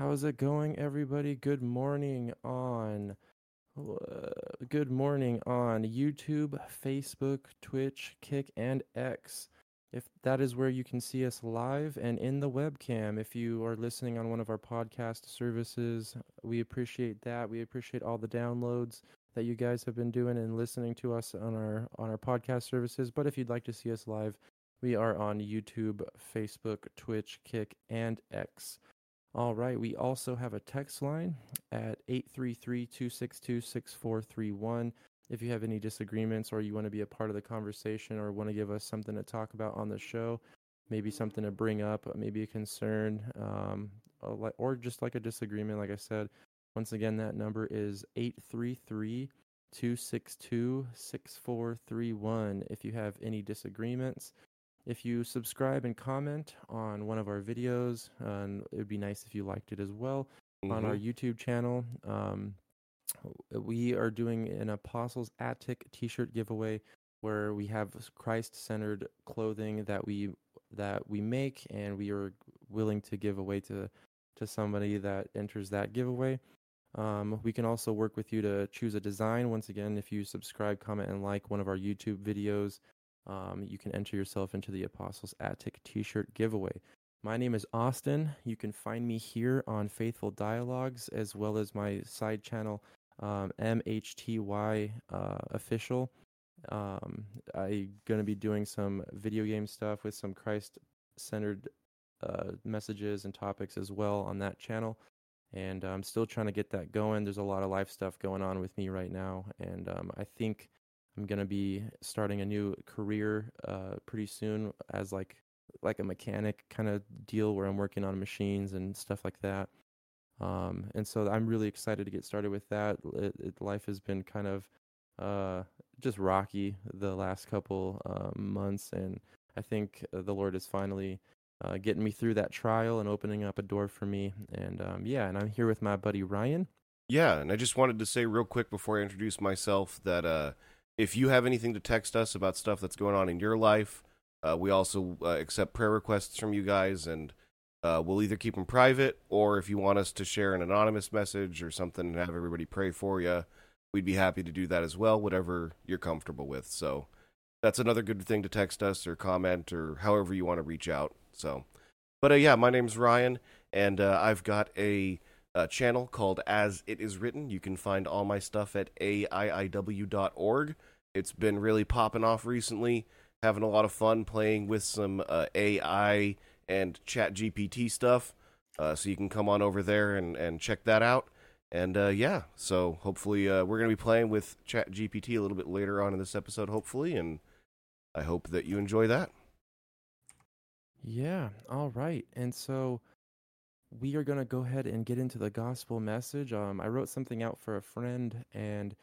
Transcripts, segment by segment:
How's it going, everybody? Good morning on. uh, Good morning on YouTube, Facebook, Twitch, Kick, and X. If that is where you can see us live and in the webcam, if you are listening on one of our podcast services, we appreciate that. We appreciate all the downloads that you guys have been doing and listening to us on our on our podcast services. But if you'd like to see us live, we are on YouTube, Facebook, Twitch, Kick, and X. All right. We also have a text line at 833 262 6431. If you have any disagreements or you want to be a part of the conversation or want to give us something to talk about on the show, maybe something to bring up, maybe a concern, um, or just like a disagreement, like I said, once again, that number is 833 262 6431. If you have any disagreements, if you subscribe and comment on one of our videos, and it would be nice if you liked it as well on our Mhm. YouTube channel. Um, we are doing an Apostles Attic T-shirt giveaway where we have Christ-centered clothing that we that we make, and we are willing to give away to to somebody that enters that giveaway. Um, we can also work with you to choose a design. Once again, if you subscribe, comment, and like one of our YouTube videos, um, you can enter yourself into the Apostles Attic T-shirt giveaway. My name is Austin. You can find me here on Faithful Dialogues as well as my side channel, um, MHTY uh, Official. Um, I'm gonna be doing some video game stuff with some Christ-centered uh, messages and topics as well on that channel. And I'm still trying to get that going. There's a lot of life stuff going on with me right now, and um, I think I'm gonna be starting a new career uh, pretty soon as like like a mechanic kind of deal where I'm working on machines and stuff like that. Um, and so I'm really excited to get started with that. It, it, life has been kind of uh, just rocky the last couple uh, months, and I think the Lord is finally uh, getting me through that trial and opening up a door for me. And um, yeah, and I'm here with my buddy Ryan. Yeah, and I just wanted to say real quick before I introduce myself that uh, if you have anything to text us about stuff that's going on in your life, uh, we also uh, accept prayer requests from you guys, and uh, we'll either keep them private or if you want us to share an anonymous message or something and have everybody pray for you, we'd be happy to do that as well, whatever you're comfortable with. So that's another good thing to text us or comment or however you want to reach out. So, but uh, yeah, my name's Ryan, and uh, I've got a a channel called As It Is Written. You can find all my stuff at aiiw.org. It's been really popping off recently. Having a lot of fun playing with some uh, AI and Chat GPT stuff. Uh, so you can come on over there and, and check that out. And uh, yeah, so hopefully uh, we're going to be playing with Chat GPT a little bit later on in this episode, hopefully. And I hope that you enjoy that. Yeah, all right. And so we are going to go ahead and get into the gospel message. Um, I wrote something out for a friend and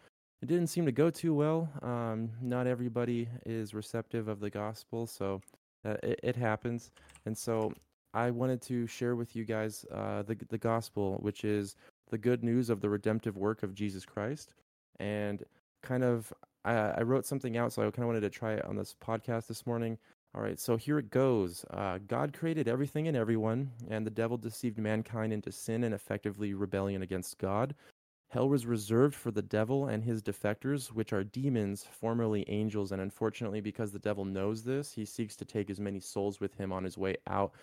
it didn't seem to go too well. Um, not everybody is receptive of the gospel, so uh, it, it happens. And so I wanted to share with you guys uh, the, the gospel, which is the good news of the redemptive work of Jesus Christ. And kind of, I, I wrote something out, so I kind of wanted to try it on this podcast this morning. All right, so here it goes. Uh, God created everything and everyone, and the devil deceived mankind into sin and effectively rebellion against God. Hell was reserved for the devil and his defectors, which are demons, formerly angels, and unfortunately, because the devil knows this, he seeks to take as many souls with him on his way out.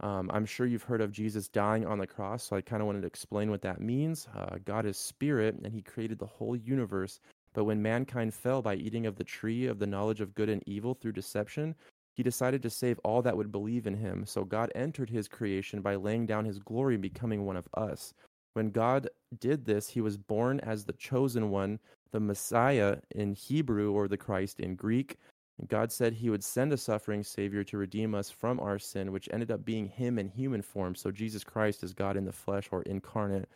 Um, I'm sure you've heard of Jesus dying on the cross, so I kind of wanted to explain what that means. Uh, God is spirit, and he created the whole universe. But when mankind fell by eating of the tree of the knowledge of good and evil through deception, he decided to save all that would believe in him. So God entered his creation by laying down his glory and becoming one of us. When God did this, he was born as the chosen one, the Messiah in Hebrew or the Christ in Greek. And God said he would send a suffering Savior to redeem us from our sin, which ended up being him in human form. So Jesus Christ is God in the flesh or incarnate.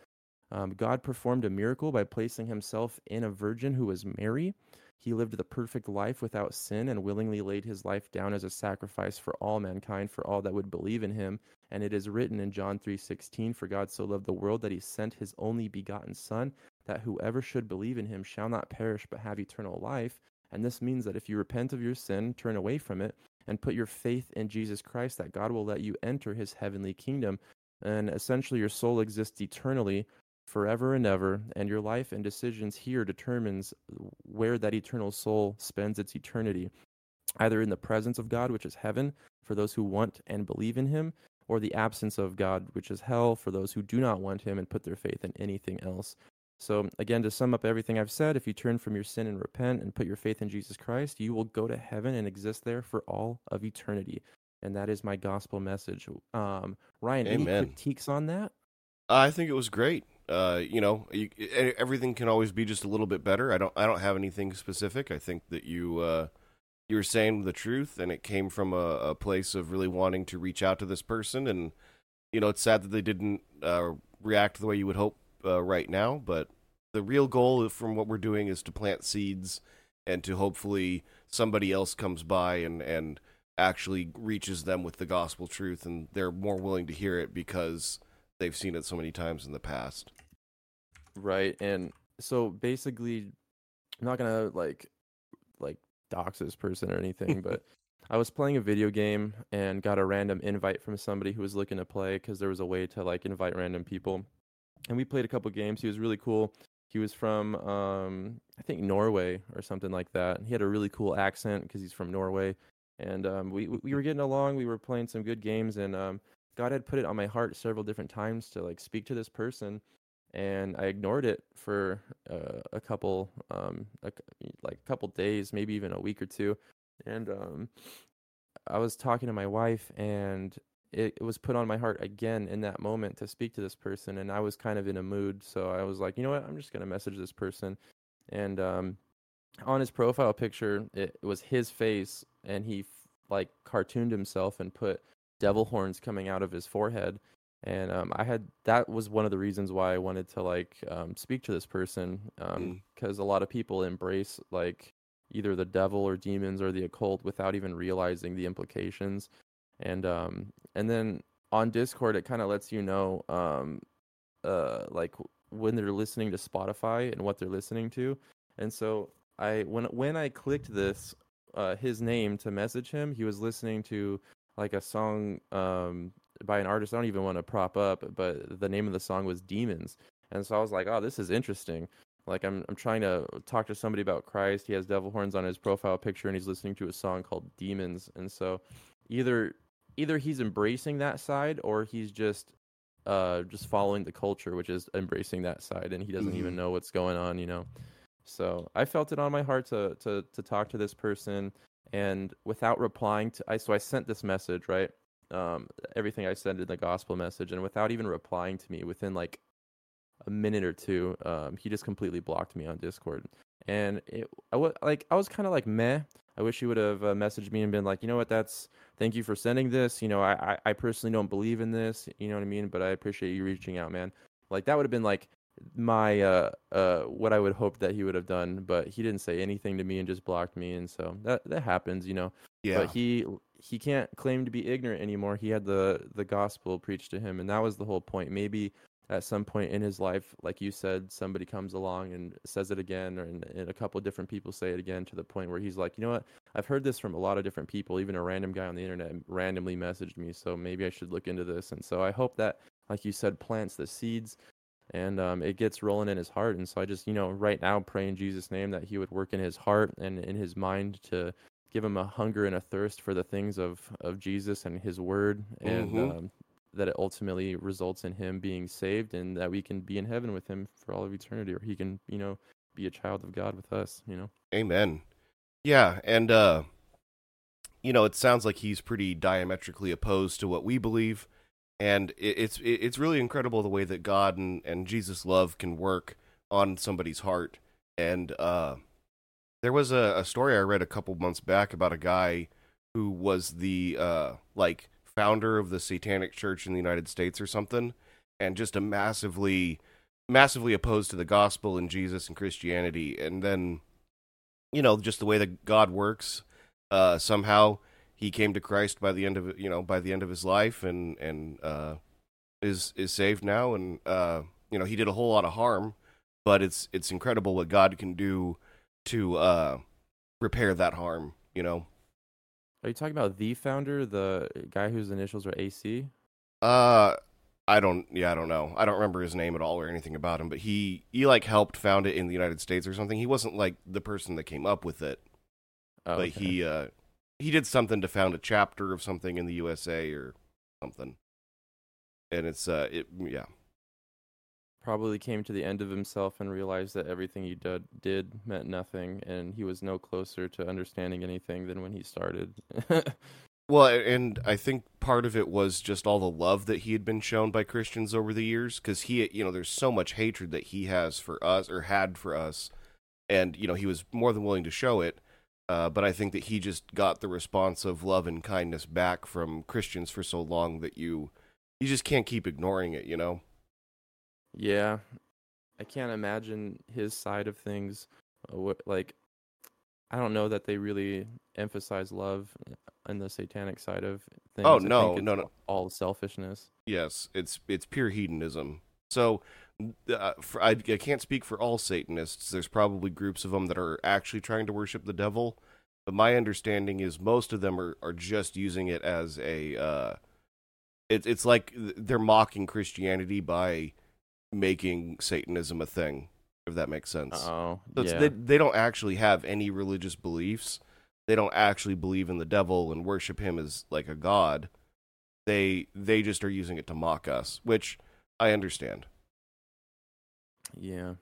Um, God performed a miracle by placing himself in a virgin who was Mary. He lived the perfect life without sin and willingly laid his life down as a sacrifice for all mankind, for all that would believe in him. And it is written in John 3:16, "For God so loved the world that he sent his only begotten son, that whoever should believe in him shall not perish but have eternal life." And this means that if you repent of your sin, turn away from it, and put your faith in Jesus Christ, that God will let you enter his heavenly kingdom. And essentially, your soul exists eternally, forever and ever, and your life and decisions here determines where that eternal soul spends its eternity, either in the presence of God, which is heaven, for those who want and believe in Him, or the absence of God, which is hell, for those who do not want Him and put their faith in anything else. So, again, to sum up everything I've said, if you turn from your sin and repent and put your faith in Jesus Christ, you will go to heaven and exist there for all of eternity. And that is my gospel message. Um, Ryan, Amen. any critiques on that? I think it was great. Uh, you know, you, everything can always be just a little bit better. I don't, I don't have anything specific. I think that you, uh, you were saying the truth, and it came from a, a, place of really wanting to reach out to this person. And you know, it's sad that they didn't uh, react the way you would hope uh, right now. But the real goal from what we're doing is to plant seeds, and to hopefully somebody else comes by and and actually reaches them with the gospel truth, and they're more willing to hear it because they've seen it so many times in the past. Right. And so basically I'm not gonna like like dox this person or anything, but I was playing a video game and got a random invite from somebody who was looking to play because there was a way to like invite random people. And we played a couple games. He was really cool. He was from um, I think Norway or something like that. He had a really cool accent because he's from Norway. And um, we we were getting along. We were playing some good games, and um, God had put it on my heart several different times to like speak to this person, and I ignored it for uh, a couple, um, a, like a couple days, maybe even a week or two, and um, I was talking to my wife, and it, it was put on my heart again in that moment to speak to this person, and I was kind of in a mood, so I was like, you know what, I'm just gonna message this person, and um, on his profile picture, it, it was his face, and he like cartooned himself and put devil horns coming out of his forehead and um, i had that was one of the reasons why i wanted to like um, speak to this person because um, mm. a lot of people embrace like either the devil or demons or the occult without even realizing the implications and um and then on discord it kind of lets you know um uh like when they're listening to spotify and what they're listening to and so i when when i clicked this uh his name to message him he was listening to like a song um, by an artist I don't even want to prop up, but the name of the song was Demons. And so I was like, oh, this is interesting. Like I'm I'm trying to talk to somebody about Christ. He has devil horns on his profile picture and he's listening to a song called Demons. And so either either he's embracing that side or he's just uh just following the culture which is embracing that side and he doesn't mm-hmm. even know what's going on, you know. So I felt it on my heart to to to talk to this person and without replying to I so I sent this message right um everything I sent in the gospel message and without even replying to me within like a minute or two um he just completely blocked me on Discord. And it I was like I was kind of like meh. I wish he would have uh, messaged me and been like you know what? That's thank you for sending this. You know I, I I personally don't believe in this. You know what I mean? But I appreciate you reaching out man. Like that would have been like my uh uh what I would hope that he would have done, but he didn't say anything to me and just blocked me, and so that that happens, you know. Yeah. But he he can't claim to be ignorant anymore. He had the the gospel preached to him, and that was the whole point. Maybe at some point in his life, like you said, somebody comes along and says it again, or and, and a couple different people say it again to the point where he's like, you know what? I've heard this from a lot of different people. Even a random guy on the internet randomly messaged me, so maybe I should look into this. And so I hope that, like you said, plants the seeds and um, it gets rolling in his heart. And so I just, you know, right now pray in Jesus' name that He would work in his heart and in his mind to give him a hunger and a thirst for the things of of Jesus and His Word, and mm-hmm. um, that it ultimately results in him being saved, and that we can be in heaven with him for all of eternity, or he can, you know, be a child of God with us. You know. Amen. Yeah, and uh, you know, it sounds like he's pretty diametrically opposed to what we believe and it's it's really incredible the way that God and, and Jesus' love can work on somebody's heart. And uh, there was a, a, story I read a couple months back about a guy who was the uh, like founder of the Satanic Church in the United States or something, and just a massively massively opposed to the gospel and Jesus and Christianity. And then, you know, just the way that God works, uh, somehow he came to Christ by the end of you know by the end of his life and and uh, is is saved now and uh, you know he did a whole lot of harm, but it's it's incredible what God can do to uh, repair that harm. You know. Are you talking about the founder, the guy whose initials are AC? Uh, I don't. Yeah, I don't know. I don't remember his name at all or anything about him. But he he like helped found it in the United States or something. He wasn't like the person that came up with it, Oh, but okay. he uh he did something to found a chapter of something in the USA or something. And it's uh it yeah probably came to the end of himself and realized that everything he did did meant nothing, and he was no closer to understanding anything than when he started. Well, and I think part of it was just all the love that he had been shown by Christians over the years because he, you know, there's so much hatred that he has for us or had for us, and you know he was more than willing to show it. Uh, but I think that he just got the response of love and kindness back from Christians for so long that you, you just can't keep ignoring it. You know? Yeah, I can't imagine his side of things. uh, What like, I don't know that they really emphasize love in the satanic side of things. Oh, no, no, no. all selfishness. Yes, it's it's pure hedonism. So uh, for, I, I can't speak for all Satanists. There's probably groups of them that are actually trying to worship the devil, but my understanding is most of them are, are just using it as a. Uh, it, it's like they're mocking Christianity by making Satanism a thing. If that makes sense. Oh, So yeah. they they don't actually have any religious beliefs. They don't actually believe in the devil and worship him as like a god. They they just are using it to mock us, which I understand. Yeah.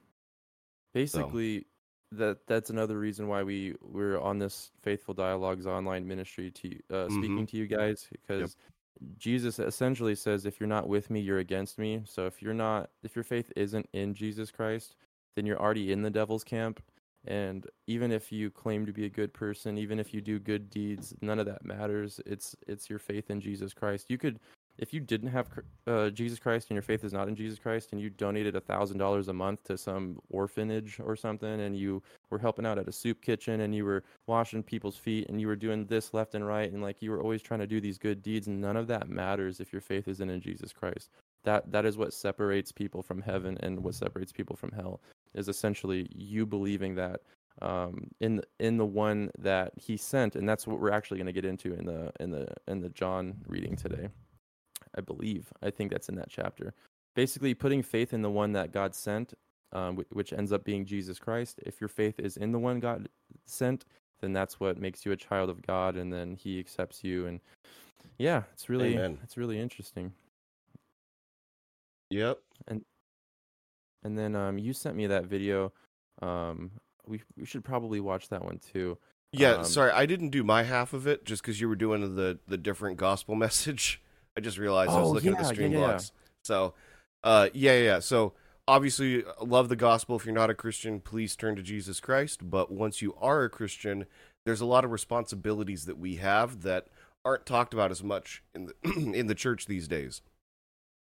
Basically, that that's another reason why we we're on this Faithful Dialogues online ministry to uh, speaking Mhm. to you guys because Jesus essentially says if you're not with me, you're against me. So if you're not if your faith isn't in Jesus Christ, then you're already in the devil's camp. And even if you claim to be a good person, even if you do good deeds, none of that matters. It's it's your faith in Jesus Christ. You could if you didn't have uh, Jesus Christ and your faith is not in Jesus Christ, and you donated a thousand dollars a month to some orphanage or something, and you were helping out at a soup kitchen, and you were washing people's feet, and you were doing this left and right, and like you were always trying to do these good deeds, and none of that matters if your faith isn't in Jesus Christ. That that is what separates people from heaven, and what separates people from hell is essentially you believing that um, in in the one that He sent, and that's what we're actually going to get into in the in the in the John reading today. I believe. I think that's in that chapter. Basically, putting faith in the one that God sent, um, which ends up being Jesus Christ. If your faith is in the one God sent, then that's what makes you a child of God, and then He accepts you. And yeah, it's really Amen. it's really interesting. Yep. And and then um, you sent me that video. Um, we we should probably watch that one too. Yeah, Um, sorry, I didn't do my half of it just because you were doing the the different gospel message. I just realized I was Oh, looking at the yeah, stream yeah. blocks. So, uh, yeah, yeah, yeah. So obviously, love the gospel. If you're not a Christian, please turn to Jesus Christ. But once you are a Christian, there's a lot of responsibilities that we have that aren't talked about as much in the in the church these days.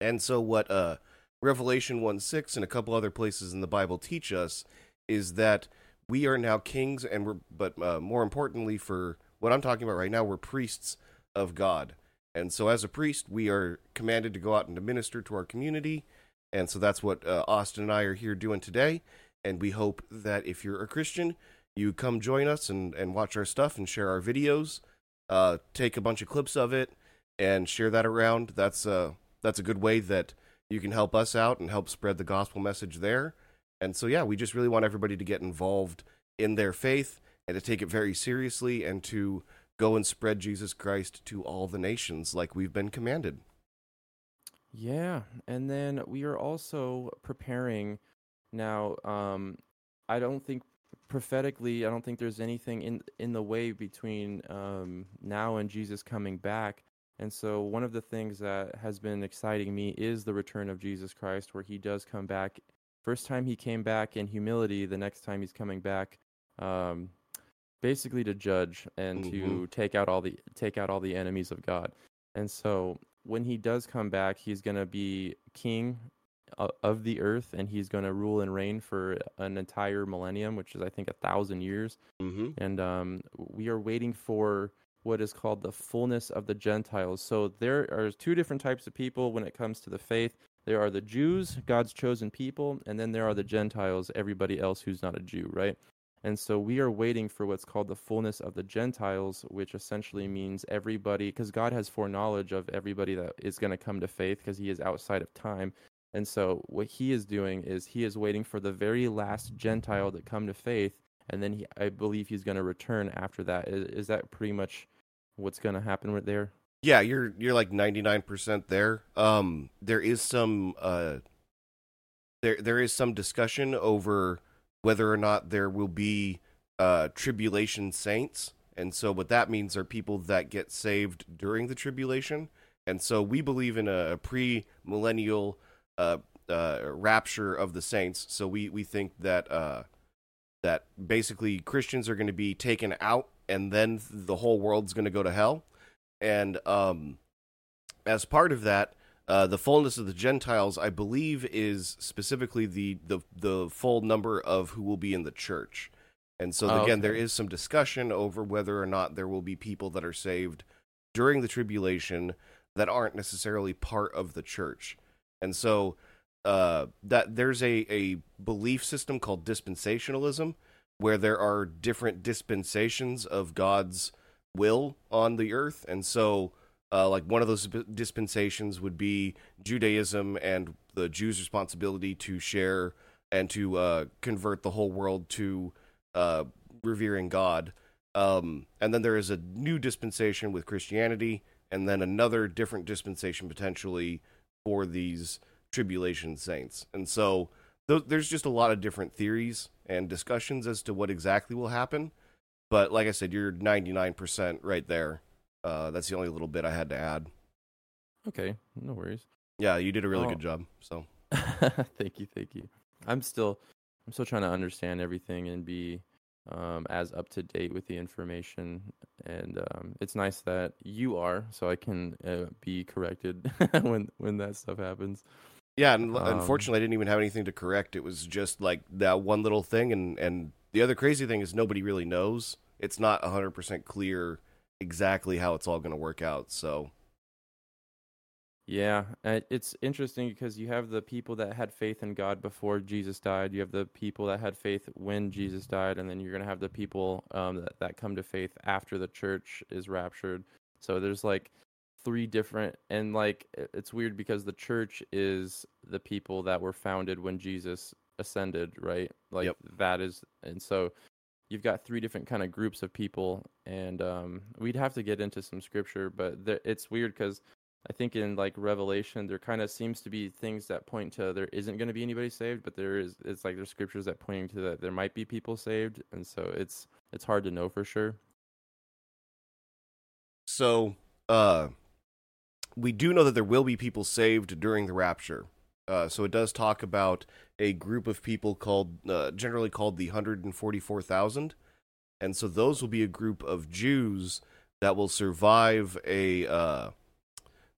And so, what uh, Revelation one six and a couple other places in the Bible teach us is that we are now kings, and we're but uh, more importantly, for what I'm talking about right now, we're priests of God. And so, as a priest, we are commanded to go out and to minister to our community. And so, that's what uh, Austin and I are here doing today. And we hope that if you're a Christian, you come join us and, and watch our stuff and share our videos. Uh, take a bunch of clips of it and share that around. That's uh, that's a good way that you can help us out and help spread the gospel message there. And so, yeah, we just really want everybody to get involved in their faith and to take it very seriously and to go and spread Jesus Christ to all the nations like we've been commanded. Yeah, and then we are also preparing now. Um, I don't think prophetically, I don't think there's anything in in the way between um, now and Jesus coming back. And so, one of the things that has been exciting me is the return of Jesus Christ, where He does come back. First time He came back in humility. The next time He's coming back, um, basically to judge and to Mhm. take out all the take out all the enemies of God. And so when he does come back, he's going to be king of the earth and he's going to rule and reign for an entire millennium, which is, I think, a thousand years. Mm-hmm. And um, we are waiting for what is called the fullness of the Gentiles. So there are two different types of people when it comes to the faith. There are the Jews, God's chosen people, and then there are the Gentiles, everybody else who's not a Jew, right? And so we are waiting for what's called the fullness of the Gentiles, which essentially means everybody, because God has foreknowledge of everybody that is going to come to faith because he is outside of time. And so what he is doing is he is waiting for the very last Gentile to come to faith. And then he, I believe he's going to return after that. Is, is that pretty much what's going to happen with there? Yeah, you're you're like 99% there. Um there is some uh there there is some discussion over whether or not there will be uh tribulation saints. And so what that means are people that get saved during the tribulation. And so we believe in a, a pre-millennial uh, uh, rapture of the saints. So we we think that uh, that basically Christians are going to be taken out, and then the whole world's going to go to hell. And um, as part of that, uh, the fullness of the Gentiles, I believe, is specifically the, the the full number of who will be in the church. And so Oh, again, okay. there is some discussion over whether or not there will be people that are saved during the tribulation that aren't necessarily part of the church. And so uh, that there's a, a belief system called dispensationalism where there are different dispensations of God's will on the earth. And so uh, like one of those dispensations would be Judaism and the Jews' responsibility to share and to uh, convert the whole world to uh, revering God. Um, and then there is a new dispensation with Christianity, and then another different dispensation potentially for these tribulation saints. And so th- there's just a lot of different theories and discussions as to what exactly will happen. But like I said, you're 99% right there. Uh, that's the only little bit I had to add. Okay, no worries. Yeah, you did a really Oh. good job. So thank you, thank you. I'm still, I'm still trying to understand everything and be um, as up to date with the information. And um, it's nice that you are, so I can uh, be corrected when when that stuff happens. yeah, and Um, unfortunately, I didn't even have anything to correct. It was just like that one little thing, and and the other crazy thing is nobody really knows. It's not 100% clear exactly how it's all going to work out. So Yeah, it's interesting because you have the people that had faith in God before Jesus died. You have the people that had faith when Jesus died, and then you're gonna have the people um, that that come to faith after the church is raptured. So there's like three different, and like it's weird because the church is the people that were founded when Jesus ascended, right? Like Yep. that is, and so you've got three different kind of groups of people, and um, we'd have to get into some scripture, but it's weird because I think in like Revelation, there kind of seems to be things that point to there isn't going to be anybody saved, but there is. It's like there's scriptures that pointing to that there might be people saved, and so it's it's hard to know for sure. So, uh, we do know that there will be people saved during the rapture. Uh, so it does talk about a group of people called, uh, generally called the 144,000. And so those will be a group of Jews that will survive a, uh,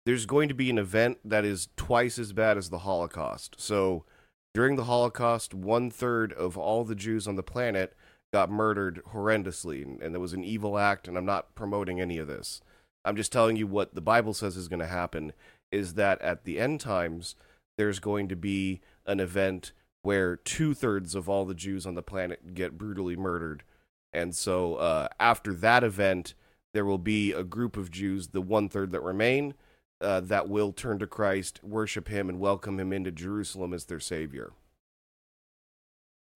there's going to be an event that is twice as bad as the Holocaust. So during the Holocaust, one third of all the Jews on the planet got murdered horrendously, and, and there was an evil act. And I'm not promoting any of this. I'm just telling you what the Bible says is going to happen. Is that at the end times there's going to be an event where two thirds of all the Jews on the planet get brutally murdered, and so uh, after that event, there will be a group of Jews, the one third that remain, uh, that will turn to Christ, worship Him, and welcome Him into Jerusalem as their Savior.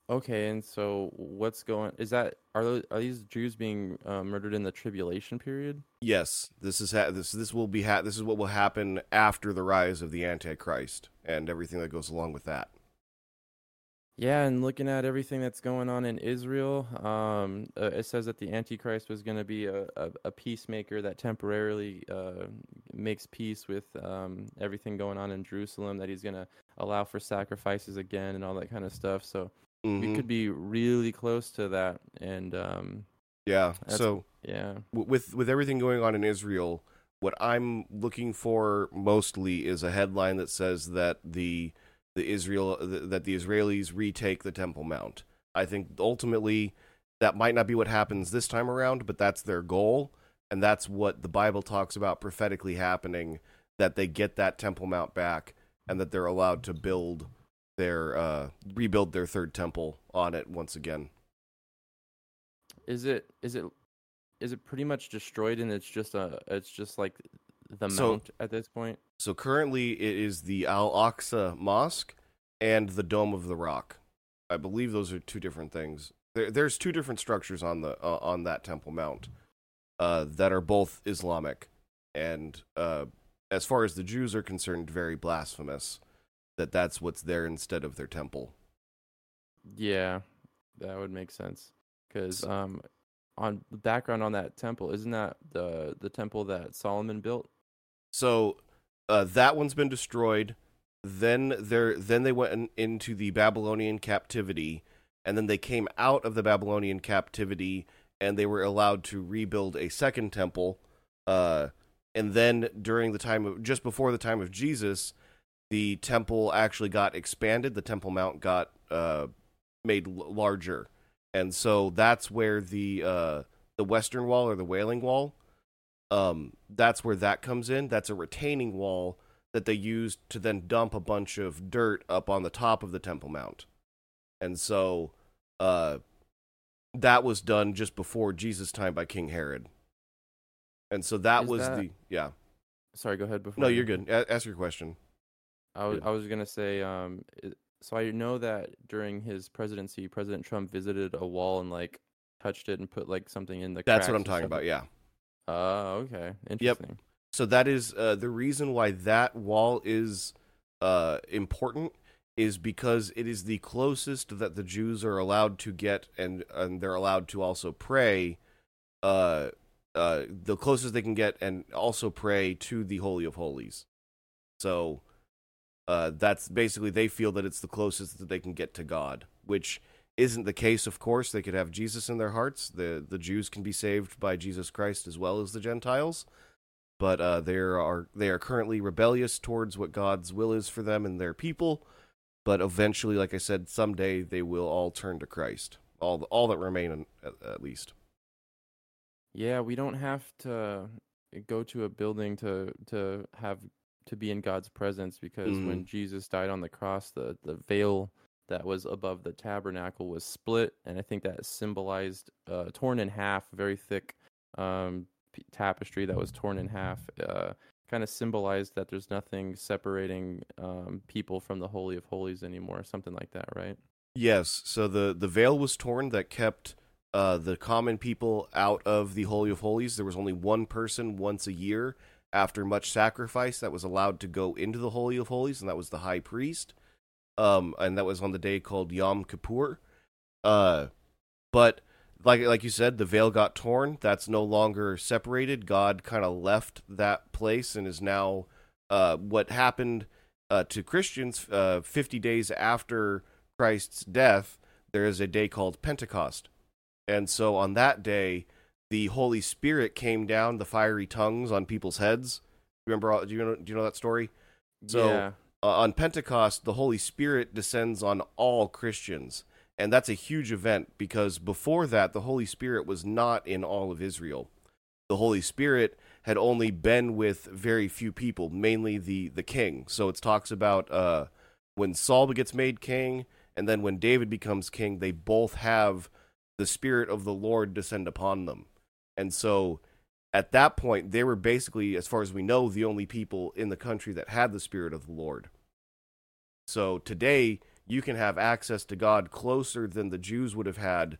Okay, and so what's going? Is that are those, are these Jews being uh, murdered in the tribulation period? Yes, this is ha- this this will be ha- this is what will happen after the rise of the Antichrist and everything that goes along with that. Yeah, and looking at everything that's going on in Israel, um, uh, it says that the Antichrist was going to be a, a, a peacemaker that temporarily uh, makes peace with um, everything going on in Jerusalem, that he's going to allow for sacrifices again and all that kind of stuff. So we Mhm. could be really close to that. And um, yeah. So yeah, w- with with everything going on in Israel, what I'm looking for mostly is a headline that says that the the Israel th- that the Israelis retake the Temple Mount. I think ultimately that might not be what happens this time around, but that's their goal, and that's what the Bible talks about prophetically happening. That they get that Temple Mount back, and that they're allowed to build their uh, rebuild their third temple on it once again. Is it is it is it pretty much destroyed and it's just a it's just like the So- mount at this point? So currently, it is the Al Aqsa Mosque and the Dome of the Rock. I believe those are two different things. There, there's two different structures on the uh, on that Temple Mount uh, that are both Islamic, and uh, as far as the Jews are concerned, very blasphemous. That that's what's there instead of their temple. Yeah, that would make sense. Because um, on the background on that temple, isn't that the the temple that Solomon built? So uh, that one's been destroyed. Then there, then they went in, into the Babylonian captivity, and then they came out of the Babylonian captivity, and they were allowed to rebuild a second temple. Uh, and then during the time of just before the time of Jesus, the temple actually got expanded. The Temple Mount got uh, made l- larger, and so that's where the uh, the Western Wall or the Wailing Wall um, that's where that comes in. That's a retaining wall that they used to then dump a bunch of dirt up on the top of the Temple Mount. And so uh, that was done just before Jesus' time by King Herod. And so that Is was that- the yeah. Sorry, go ahead. Before No, you- you're good. A- ask your question. I was. I was gonna say um, so I know that during his presidency, President Trump visited a wall and like touched it and put like something in the. That's what I'm talking about. Yeah. Oh, okay, interesting. Yep. So that is uh, the reason why that wall is uh, important is because it is the closest that the Jews are allowed to get, and and they're allowed to also pray. Uh, uh, the closest they can get, and also pray to the Holy of Holies. So, uh, that's basically they feel that it's the closest that they can get to God, which isn't the case. Of course, they could have Jesus in their hearts. the The Jews can be saved by Jesus Christ as well as the Gentiles but uh, they are they are currently rebellious towards what God's will is for them and their people. But eventually, like I said, someday they will all turn to Christ. All all that remain, at, at least. Yeah, we don't have to go to a building to to have to be in God's presence because Mhm. when Jesus died on the cross, the the veil that was above the tabernacle was split, and I think that symbolized uh, torn in half, very thick um, p- tapestry that was torn in half. Uh, kind of symbolized that there's nothing separating um, people from the holy of holies anymore, something like that, right? Yes. So the the veil was torn that kept uh, the common people out of the Holy of Holies. There was only one person once a year after much sacrifice that was allowed to go into the Holy of Holies, and that was the high priest. Um, and that was on the day called Yom Kippur. Uh, but like like you said, the veil got torn. That's no longer separated. God kind of left that place and is now uh, what happened uh, to Christians uh, 50 days after Christ's death. There is a day called Pentecost, and so on that day, the Holy Spirit came down, the fiery tongues on people's heads. Remember? all- Do you know? Do you know that story? So yeah, uh, on Pentecost, the Holy Spirit descends on all Christians. And that's a huge event because before that, the Holy Spirit was not in all of Israel. The Holy Spirit had only been with very few people, mainly the, the king. So it talks about uh, when Saul gets made king and then when David becomes king, they both have the Spirit of the Lord descend upon them. And so at that point, they were basically, as far as we know, the only people in the country that had the Spirit of the Lord. So today, you can have access to God closer than the Jews would have had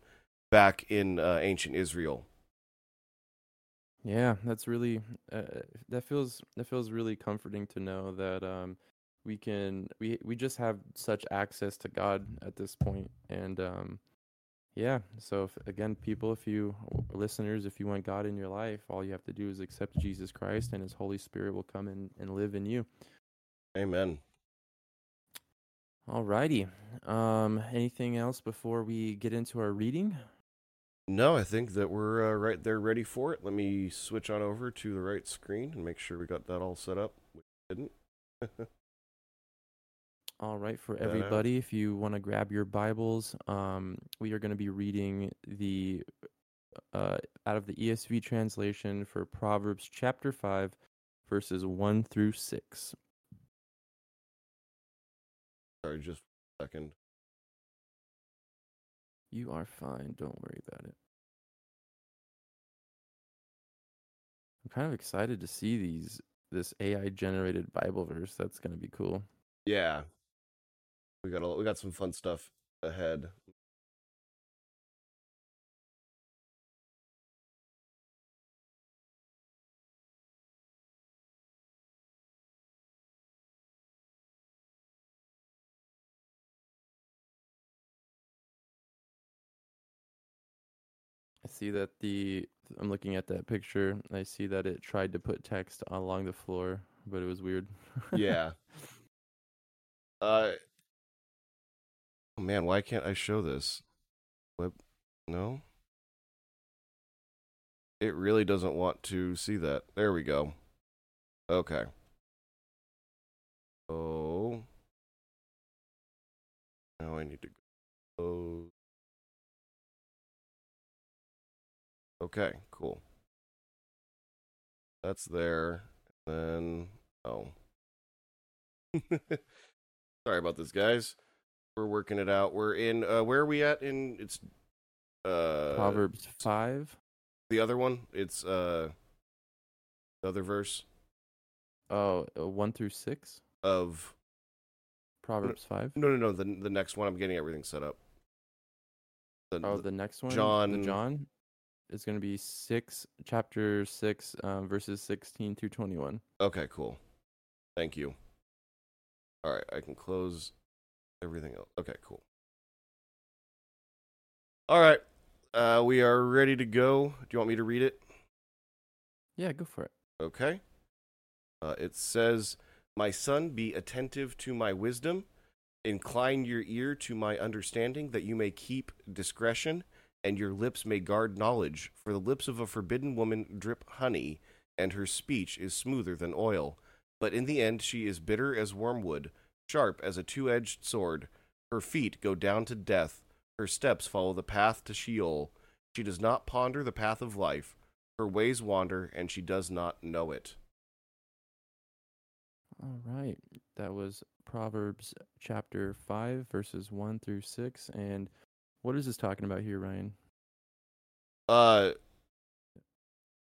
back in uh, ancient Israel. Yeah, that's really uh, that feels that feels really comforting to know that um we can we we just have such access to God at this point and um yeah, so if, again people if you listeners if you want God in your life, all you have to do is accept Jesus Christ and his Holy Spirit will come in and live in you. Amen. Alrighty. Um anything else before we get into our reading? No, I think that we're uh, right there ready for it. Let me switch on over to the right screen and make sure we got that all set up. We didn't. All right, for everybody, if you want to grab your Bibles, um, we are going to be reading the uh, out of the ESV translation for Proverbs chapter five, verses one through six. Sorry, just a second. You are fine. Don't worry about it. I'm kind of excited to see these this AI generated Bible verse. That's going to be cool. Yeah, we got a, we got some fun stuff ahead. I see that the I'm looking at that picture. I see that it tried to put text along the floor, but it was weird. Yeah. uh Oh man, why can't I show this? No? It really doesn't want to see that. There we go. Okay. Oh. Now I need to go. Okay, cool. That's there. Then oh. Sorry about this, guys. We're working it out. We're in uh where are we at in it's uh Proverbs five. the other one? It's uh the other verse Oh, uh, one through six. of Proverbs five. no no no the the next one I'm getting everything set up. The, Oh, the- next one. John- The John is going to be six, chapter six, um, verses sixteen through twenty-one. okay, cool. Thank you. All right, I can close everything else. Okay, cool. All right. Uh we are ready to go. Do you want me to read it? Yeah, go for it. Okay. Uh, it says, My son, be attentive to my wisdom. Incline your ear to my understanding, that you may keep discretion, and your lips may guard knowledge. For the lips of a forbidden woman drip honey, and her speech is smoother than oil. But in the end, she is bitter as wormwood, sharp as a two edged sword. Her feet go down to death, her steps follow the path to Sheol. She does not ponder the path of life. Her ways wander, and she does not know it. All right. That was Proverbs chapter 5, verses 1 through 6. And what is this talking about here, Ryan? Uh,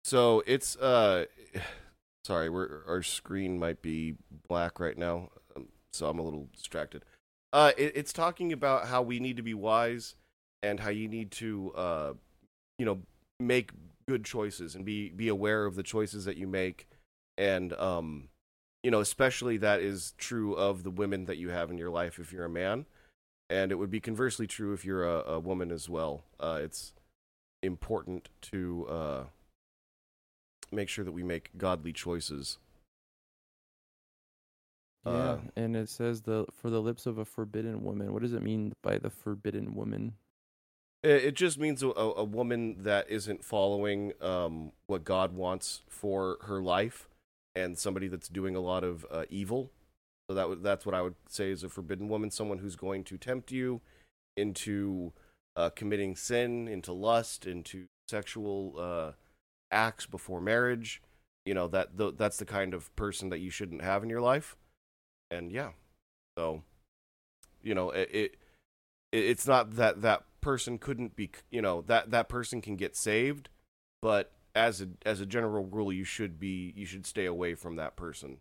so it's uh, sorry, we're our screen might be black right now, so I'm a little distracted. Uh, it, it's talking about how we need to be wise and how you need to uh, you know, make good choices and be be aware of the choices that you make, and um, you know, especially that is true of the women that you have in your life if you're a man, and it would be conversely true if you're a, a woman as well. Uh, it's important to uh, make sure that we make godly choices. Yeah, Uh, and it says the for the lips of a forbidden woman. What does it mean by the forbidden woman? It, it just means a, a woman that isn't following um, what God wants for her life, and somebody that's doing a lot of uh, evil. So that would that's what I would say is a forbidden woman, someone who's going to tempt you into uh, committing sin, into lust, into sexual uh, acts before marriage. You know that th- that's the kind of person that you shouldn't have in your life. And yeah, so you know it, it it's not that that person couldn't be you know that that person can get saved, but as a as a general rule, you should be you should stay away from that person.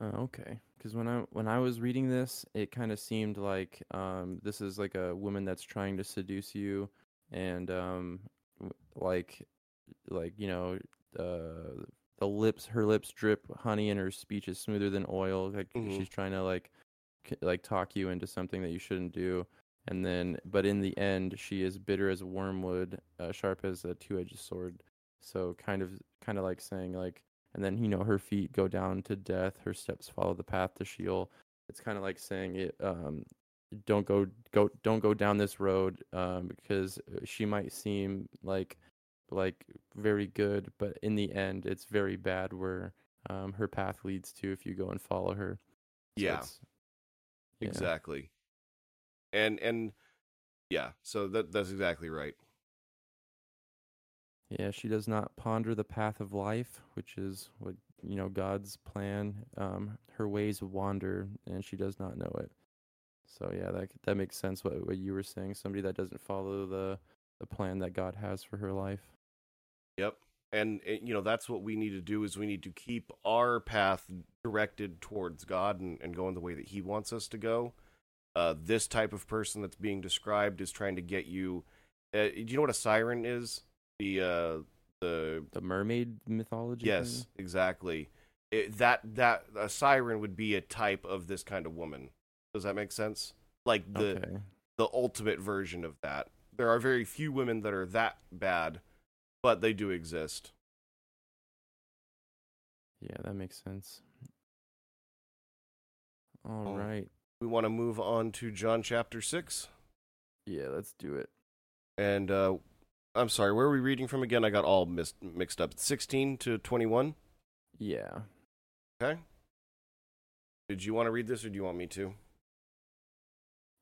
Uh, okay, because when I when I was reading this, it kind of seemed like um, this is like a woman that's trying to seduce you, and um, like like you know uh, the lips, her lips drip honey, and her speech is smoother than oil. Like Mhm. she's trying to like like talk you into something that you shouldn't do, and then but in the end, she is bitter as wormwood, uh, sharp as a two-edged sword. So kind of kind of like saying like and then you know her feet go down to death her steps follow the path to sheol it's kind of like saying it um don't go go don't go down this road um because she might seem like like very good but in the end it's very bad where um her path leads to if you go and follow her So Yeah. yeah. Exactly. And and yeah, so that that's exactly right. Yeah, she does not ponder the path of life, which is what you know God's plan. Um, her ways wander, and she does not know it. So yeah, that that makes sense. What what you were saying, somebody that doesn't follow the the plan that God has for her life. Yep. and eh, you know that's what we need to do is we need to keep our path directed towards god and, and going the way that he wants us to go uh, this type of person that's being described is trying to get you uh, do you know what a siren is the uh the The mermaid mythology. yes thing? exactly it, that that a siren would be a type of this kind of woman does that make sense like the okay. the ultimate version of that there are very few women that are that bad but they do exist Yeah, that makes sense. All right. Oh. we want to move on to John chapter 6 Yeah, let's do it. and uh I'm sorry where are we reading from again I got all mis- mixed up 16 to 21 Yeah. okay did you want to read this or do you want me to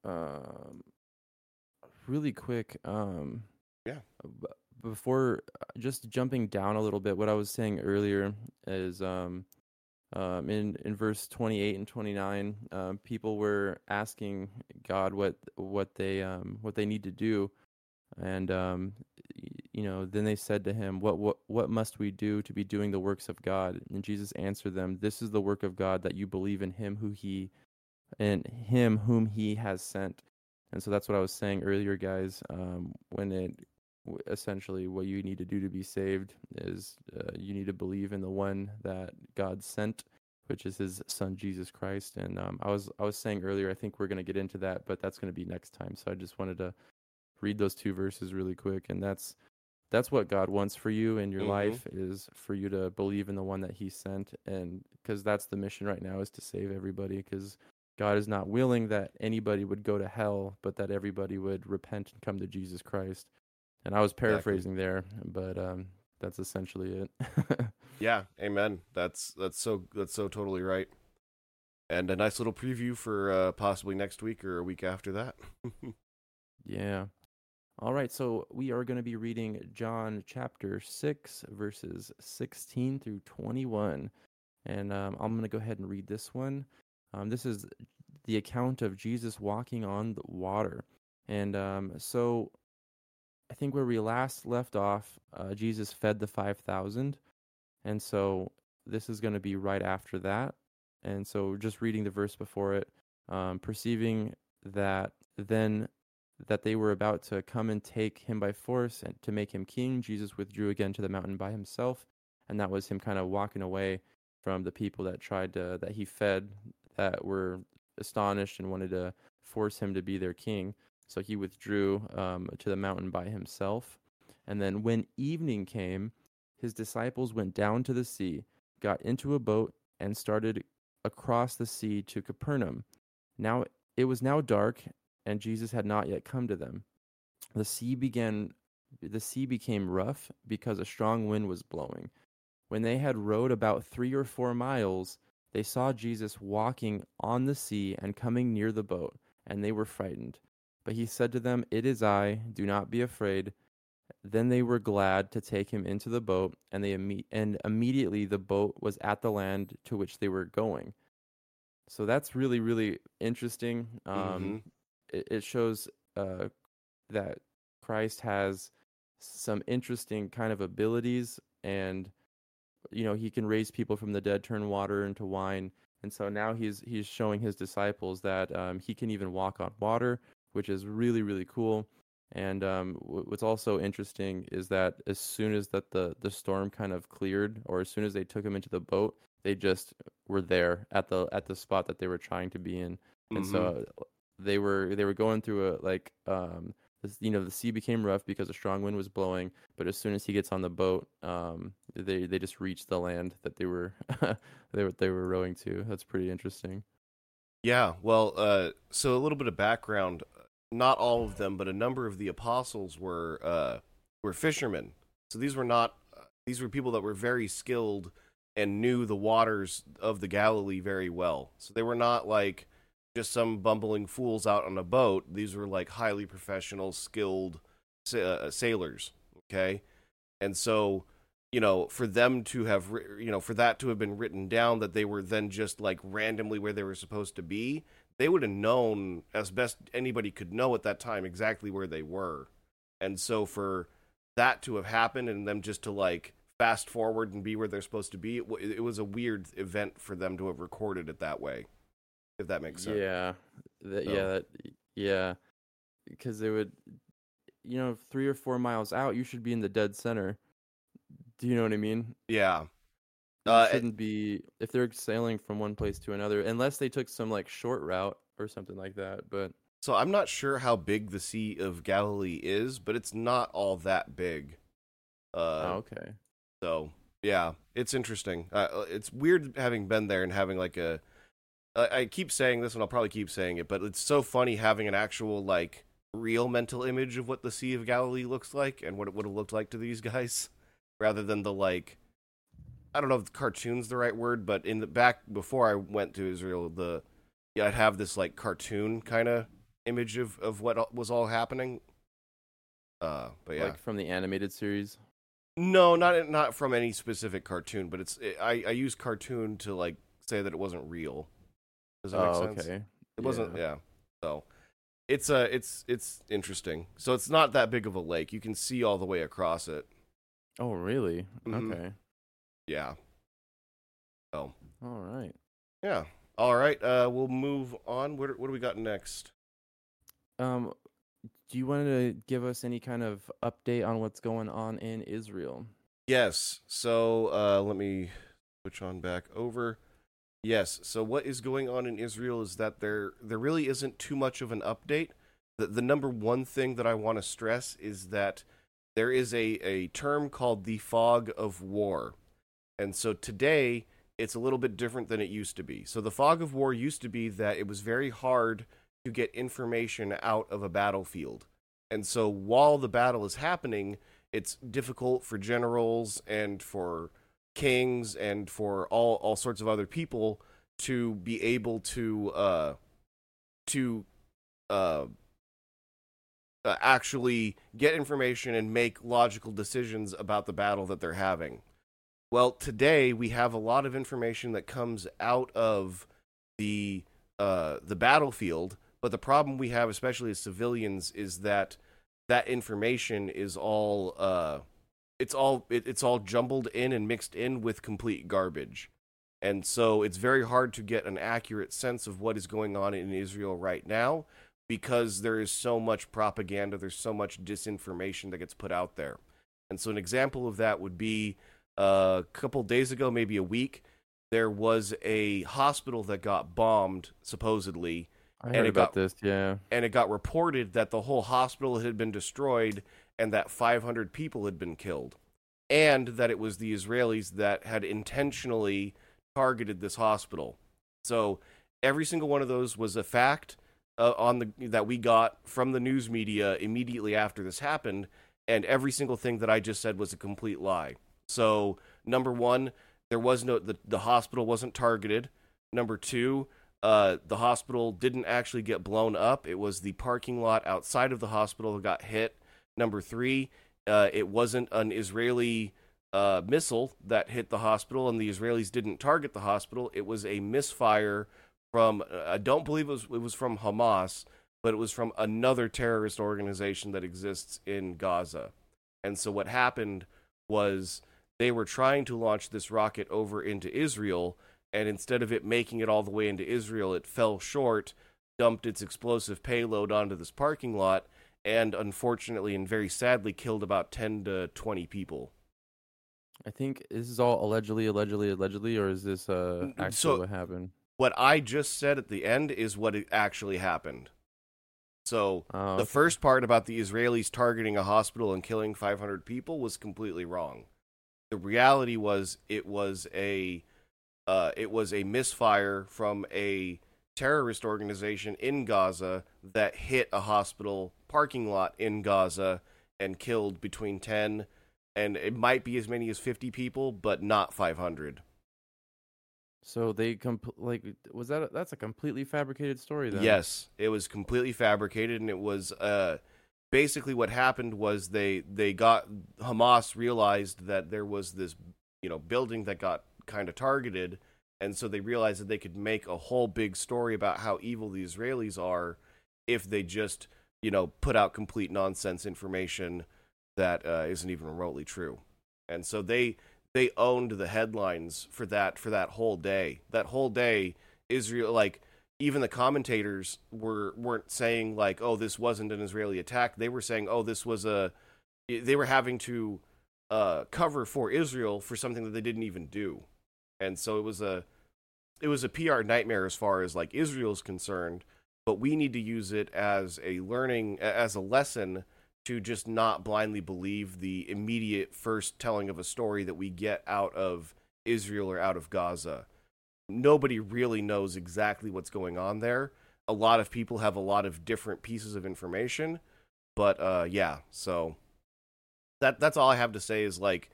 Um, really quick. Um, Yeah. Before just jumping down a little bit, what I was saying earlier is um, um, in in verse twenty eight and twenty nine, um, people were asking God what what they um what they need to do, and um, you know, then they said to him, "What what what must we do to be doing the works of God?" And Jesus answered them, "This is the work of God that you believe in Him who He and him whom he has sent and so that's what i was saying earlier guys um, when it essentially what you need to do to be saved is uh, you need to believe in the one that god sent which is his son jesus christ and um, i was i was saying earlier i think we're going to get into that but that's going to be next time so i just wanted to read those two verses really quick and that's that's what god wants for you in your Mhm. life is for you to believe in the one that he sent and because that's the mission right now is to save everybody because God is not willing that anybody would go to hell, but that everybody would repent and come to Jesus Christ. And I was paraphrasing there, but um, that's essentially it. Yeah, amen. That's that's so that's so totally right. And a nice little preview for uh, possibly next week or a week after that. yeah. All right, so we are going to be reading John chapter 6, verses 16 through 21. And um, I'm going to go ahead and read this one. Um, this is the account of Jesus walking on the water. And um, so I think where we last left off, uh, Jesus fed the 5,000. And so this is going to be right after that. And so just reading the verse before it, um, perceiving that then that they were about to come and take him by force and to make him king, Jesus withdrew again to the mountain by himself. And that was him kind of walking away from the people that tried to, that he fed, that were astonished and wanted to force him to be their king. So he withdrew um, to the mountain by himself. And then when evening came, his disciples went down to the sea, got into a boat, and started across the sea to Capernaum. Now it was now dark, and Jesus had not yet come to them. The sea began the sea became rough because a strong wind was blowing. When they had rowed about 3 or 4 miles, they saw Jesus walking on the sea and coming near the boat, and they were frightened. But he said to them, "It is I, do not be afraid." Then they were glad to take him into the boat, and they imme- and immediately the boat was at the land to which they were going. So that's really really interesting. Um, Mhm. it, it shows uh, that Christ has some interesting kind of abilities, and you know he can raise people from the dead, turn water into wine, and so now he's he's showing his disciples that um, he can even walk on water, which is really really cool. And um, w- what's also interesting is that as soon as that the the storm kind of cleared, or as soon as they took him into the boat, they just were there at the at the spot that they were trying to be in, and so uh, they were they were going through a like um this, you know the sea became rough because a strong wind was blowing, but as soon as he gets on the boat, um they they just reached the land that they were they were they were rowing to. That's pretty interesting. Yeah, well, uh, so a little bit of background. Not all of them, but a number of the apostles were uh, were fishermen. So these were not these were people that were very skilled and knew the waters of the Galilee very well. So they were not like just some bumbling fools out on a boat. These were like highly professional, skilled uh, sailors. Okay, and so you know, for them to have, you know, for that to have been written down that they were then just like randomly where they were supposed to be, they would have known as best anybody could know at that time exactly where they were. And so for that to have happened and them just to like fast forward and be where they're supposed to be. It, w- it was a weird event for them to have recorded it that way, if that makes sense. Yeah, that, So- yeah, that, yeah, because they would, you know, three or four miles out, you should be in the dead center. Do you know what I mean? Yeah. Uh, it- shouldn't be if they're sailing from one place to another, unless they took some like short route or something like that. But So I'm not sure how big the Sea of Galilee is, but it's not all that big. Uh, oh, okay, So yeah, it's interesting. Uh, it's weird having been there and having like a. I I keep saying this, and I'll probably keep saying it, but it's so funny having an actual like real mental image of what the Sea of Galilee looks like and what it would have looked like to these guys, rather than the like. I don't know if cartoon's the right word, but in the back before I went to Israel, the yeah, I'd have this like cartoon kind of image of of what was all happening. Uh, but yeah, like from the animated series. no, not not from any specific cartoon, but it's I I use cartoon to like say that it wasn't real. Does that make Oh, sense? okay. It wasn't. Yeah. So it's uh it's it's interesting. So it's not that big of a lake. You can see all the way across it. Oh, really? Mhm. Okay. Yeah. So All right. yeah. All right. Uh, we'll move on. What what do we got next? Um, do you want to give us any kind of update on what's going on in Israel? Yes. So uh, let me switch on back over. Yes. So what is going on in Israel is that there there really isn't too much of an update. The the number one thing that I want to stress is that there is a a term called the fog of war, and so today it's a little bit different than it used to be. So the fog of war used to be that it was very hard to get information out of a battlefield. And so while the battle is happening, it's difficult for generals and for kings and for all all sorts of other people to be able to uh to uh uh, actually get information and make logical decisions about the battle that they're having. Well, today we have a lot of information that comes out of the uh, the battlefield, but the problem we have, especially as civilians, is that that information is all uh, it's all it, it's all jumbled in and mixed in with complete garbage, and so it's very hard to get an accurate sense of what is going on in Israel right now because there is so much propaganda, there's so much disinformation that gets put out there. And so, an example of that would be a couple days ago, maybe a week, there was a hospital that got bombed, supposedly, I And it about got- this. Yeah. and it got reported that the whole hospital had been destroyed and that 500 people had been killed, and that it was the Israelis that had intentionally targeted this hospital. So every single one of those was a fact uh, on the that we got from the news media immediately after this happened, and every single thing that I just said was a complete lie. So number one, there was no the, the hospital wasn't targeted. Number two, uh, the hospital didn't actually get blown up. It was the parking lot outside of the hospital that got hit. Number three, uh, it wasn't an Israeli uh, missile that hit the hospital, and the Israelis didn't target the hospital. It was a misfire from I don't believe it was it was from Hamas, but it was from another terrorist organization that exists in Gaza. And so what happened was they were trying to launch this rocket over into Israel, and instead of it making it all the way into Israel, it fell short, dumped its explosive payload onto this parking lot, and unfortunately and very sadly killed about 10 to 20 people. I think this is all allegedly, allegedly, allegedly, or is this uh actually so- what happened? What I just said at the end is what actually happened. So Oh, the okay. first part about the Israelis targeting a hospital and killing 500 people was completely wrong. The reality was it was a uh, it was a misfire from a terrorist organization in Gaza that hit a hospital parking lot in Gaza and killed between 10 and it might be as many as 50 people, but not 500. So they comp- like was that a, that's a completely fabricated story then? Yes, it was completely fabricated, and it was uh, basically what happened was they they got Hamas realized that there was this you know building that got kind of targeted, and so they realized that they could make a whole big story about how evil the Israelis are if they just you know put out complete nonsense information that uh, isn't even remotely true, and so they they owned the headlines for that for that whole day. That whole day, Israel like even the commentators were weren't saying like, "Oh, this wasn't an Israeli attack." They were saying, "Oh, this was a." They were having to uh, cover for Israel for something that they didn't even do, and so it was a it was a PR nightmare as far as like Israel's concerned. But we need to use it as a learning as a lesson to just not blindly believe the immediate first telling of a story that we get out of Israel or out of Gaza. Nobody really knows exactly what's going on there. A lot of people have a lot of different pieces of information, but uh, yeah. So that that's all I have to say is like,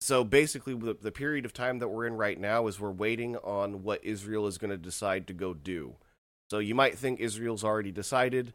so basically the, the period of time that we're in right now is we're waiting on what Israel is going to decide to go do. So you might think Israel's already decided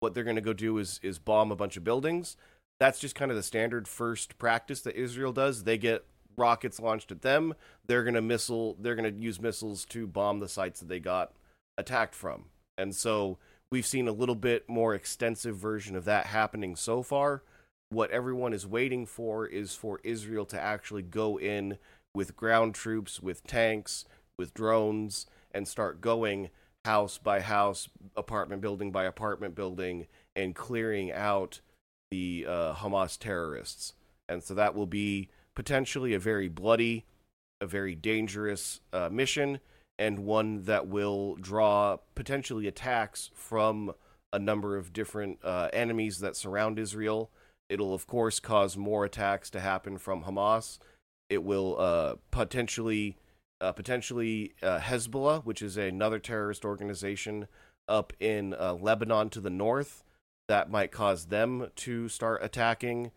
what they're going to go do is is bomb a bunch of buildings. That's just kind of the standard first practice that Israel does. They get rockets launched at them. They're to missile. They're to use missiles to bomb the sites that they got attacked from. And so we've seen a little bit more extensive version of that happening so far. What everyone is waiting for is for Israel to actually go in with ground troops, with tanks, with drones, and start going house by house, apartment building by apartment building, and clearing out the uh, Hamas terrorists. And so that will be potentially a very bloody, a very dangerous uh, mission, and one that will draw potentially attacks from a number of different uh, enemies that surround Israel. It'll, of course, cause more attacks to happen from Hamas. It will uh, potentially uh, potentially uh, Hezbollah, which is another terrorist organization up in uh, Lebanon to the north, that might cause them to start attacking.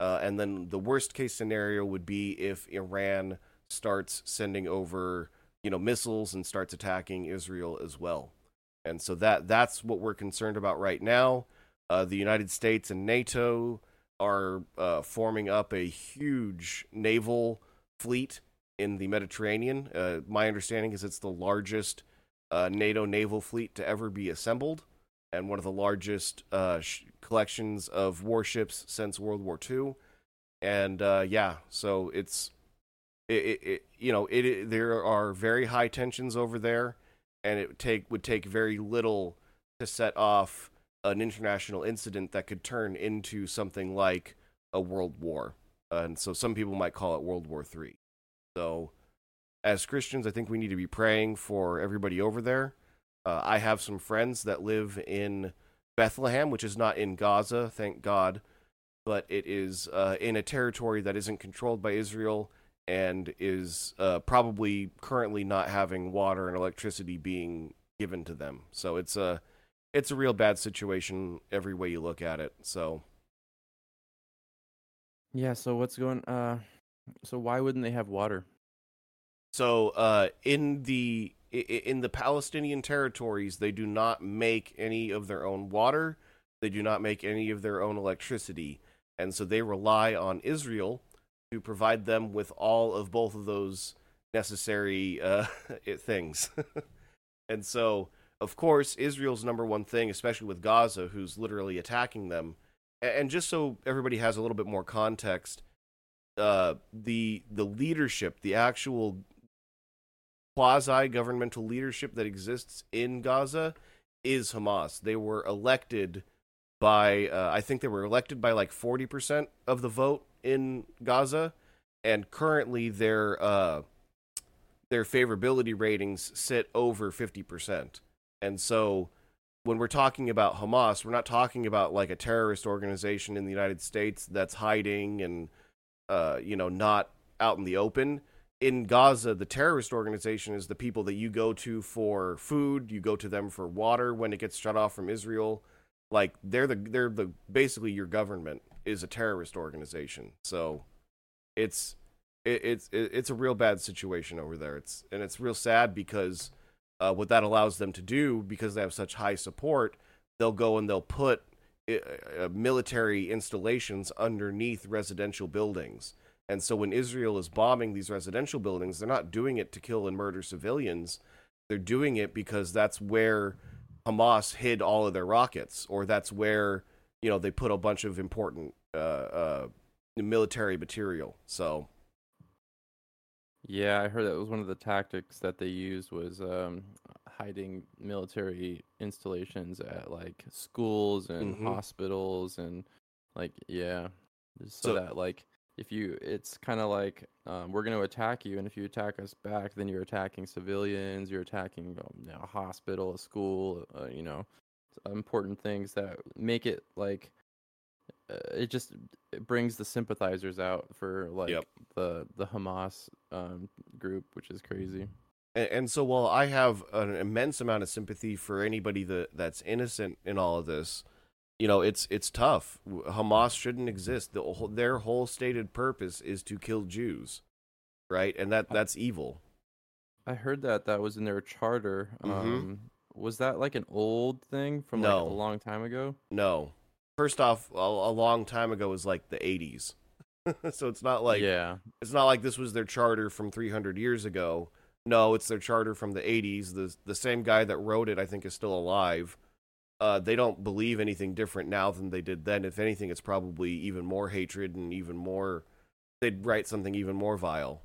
Uh, and then the worst case scenario would be if Iran starts sending over, you know, missiles and starts attacking Israel as well. And so that that's what we're concerned about right now. Uh, the United States and NATO are uh, forming up a huge naval fleet in the Mediterranean. Uh, my understanding is it's the largest uh, NATO naval fleet to ever be assembled, and one of the largest uh, sh- collections of warships since World War II. And uh, yeah, so it's it, it, it you know it, it, there are very high tensions over there, and it would take would take very little to set off an international incident that could turn into something like a world war. and so some people might call it World War Three. So, as Christians, I think we need to be praying for everybody over there. Uh, I have some friends that live in Bethlehem, which is not in Gaza, thank God, but it is uh, in a territory that isn't controlled by Israel and is uh, probably currently not having water and electricity being given to them. So it's a it's a real bad situation every way you look at it. So yeah. So what's going? Uh, so why wouldn't they have water? So uh, in the in the Palestinian territories, they do not make any of their own water. They do not make any of their own electricity, and so they rely on Israel to provide them with all of both of those necessary uh, things. and so, of course, Israel's number one thing, especially with Gaza, who's literally attacking them. And just so everybody has a little bit more context, uh, the the leadership, the actual quasi governmental leadership that exists in Gaza is Hamas. They were elected by uh, I think they were elected by like forty percent of the vote in Gaza, and currently their uh, their favorability ratings sit over fifty percent. And so when we're talking about Hamas, we're not talking about like a terrorist organization in the United States that's hiding and uh, you know, not out in the open. In Gaza, the terrorist organization is the people that you go to for food, you go to them for water when it gets shut off from Israel. Like they're the they're the basically your government is a terrorist organization. So it's it, it's it, it's a real bad situation over there. It's and it's real sad because uh, what that allows them to do because they have such high support, they'll go and they'll put uh, military installations underneath residential buildings. And so when Israel is bombing these residential buildings, they're not doing it to kill and murder civilians. They're doing it because that's where Hamas hid all of their rockets, or that's where you know they put a bunch of important uh, uh, military material. So Yeah, I heard that was one of the tactics that they used was um, hiding military installations at like schools and Mhm. hospitals and like yeah, so, So- that like if you it's kind of like um, we're going to attack you and if you attack us back then you're attacking civilians, you're attacking um, you know, a hospital, a school, uh, you know, important things that make it like uh, it just it brings the sympathizers out for like Yep. the the Hamas um, group, which is crazy. And, and so, while I have an immense amount of sympathy for anybody that that's innocent in all of this, you know, it's it's tough. Hamas shouldn't exist. The, whole- their whole stated purpose is to kill Jews, right? And that that's evil. I heard that that was in their charter. Mhm. Um, was that like an old thing from like No. a long time ago? No, first off, a, a long time ago was like the '80s, so it's not like yeah, it's not like this was their charter from 300 years ago. No, it's their charter from the 80s. The the same guy that wrote it, I think, is still alive. Uh, they don't believe anything different now than they did then. If anything, it's probably even more hatred and even more. They'd write something even more vile.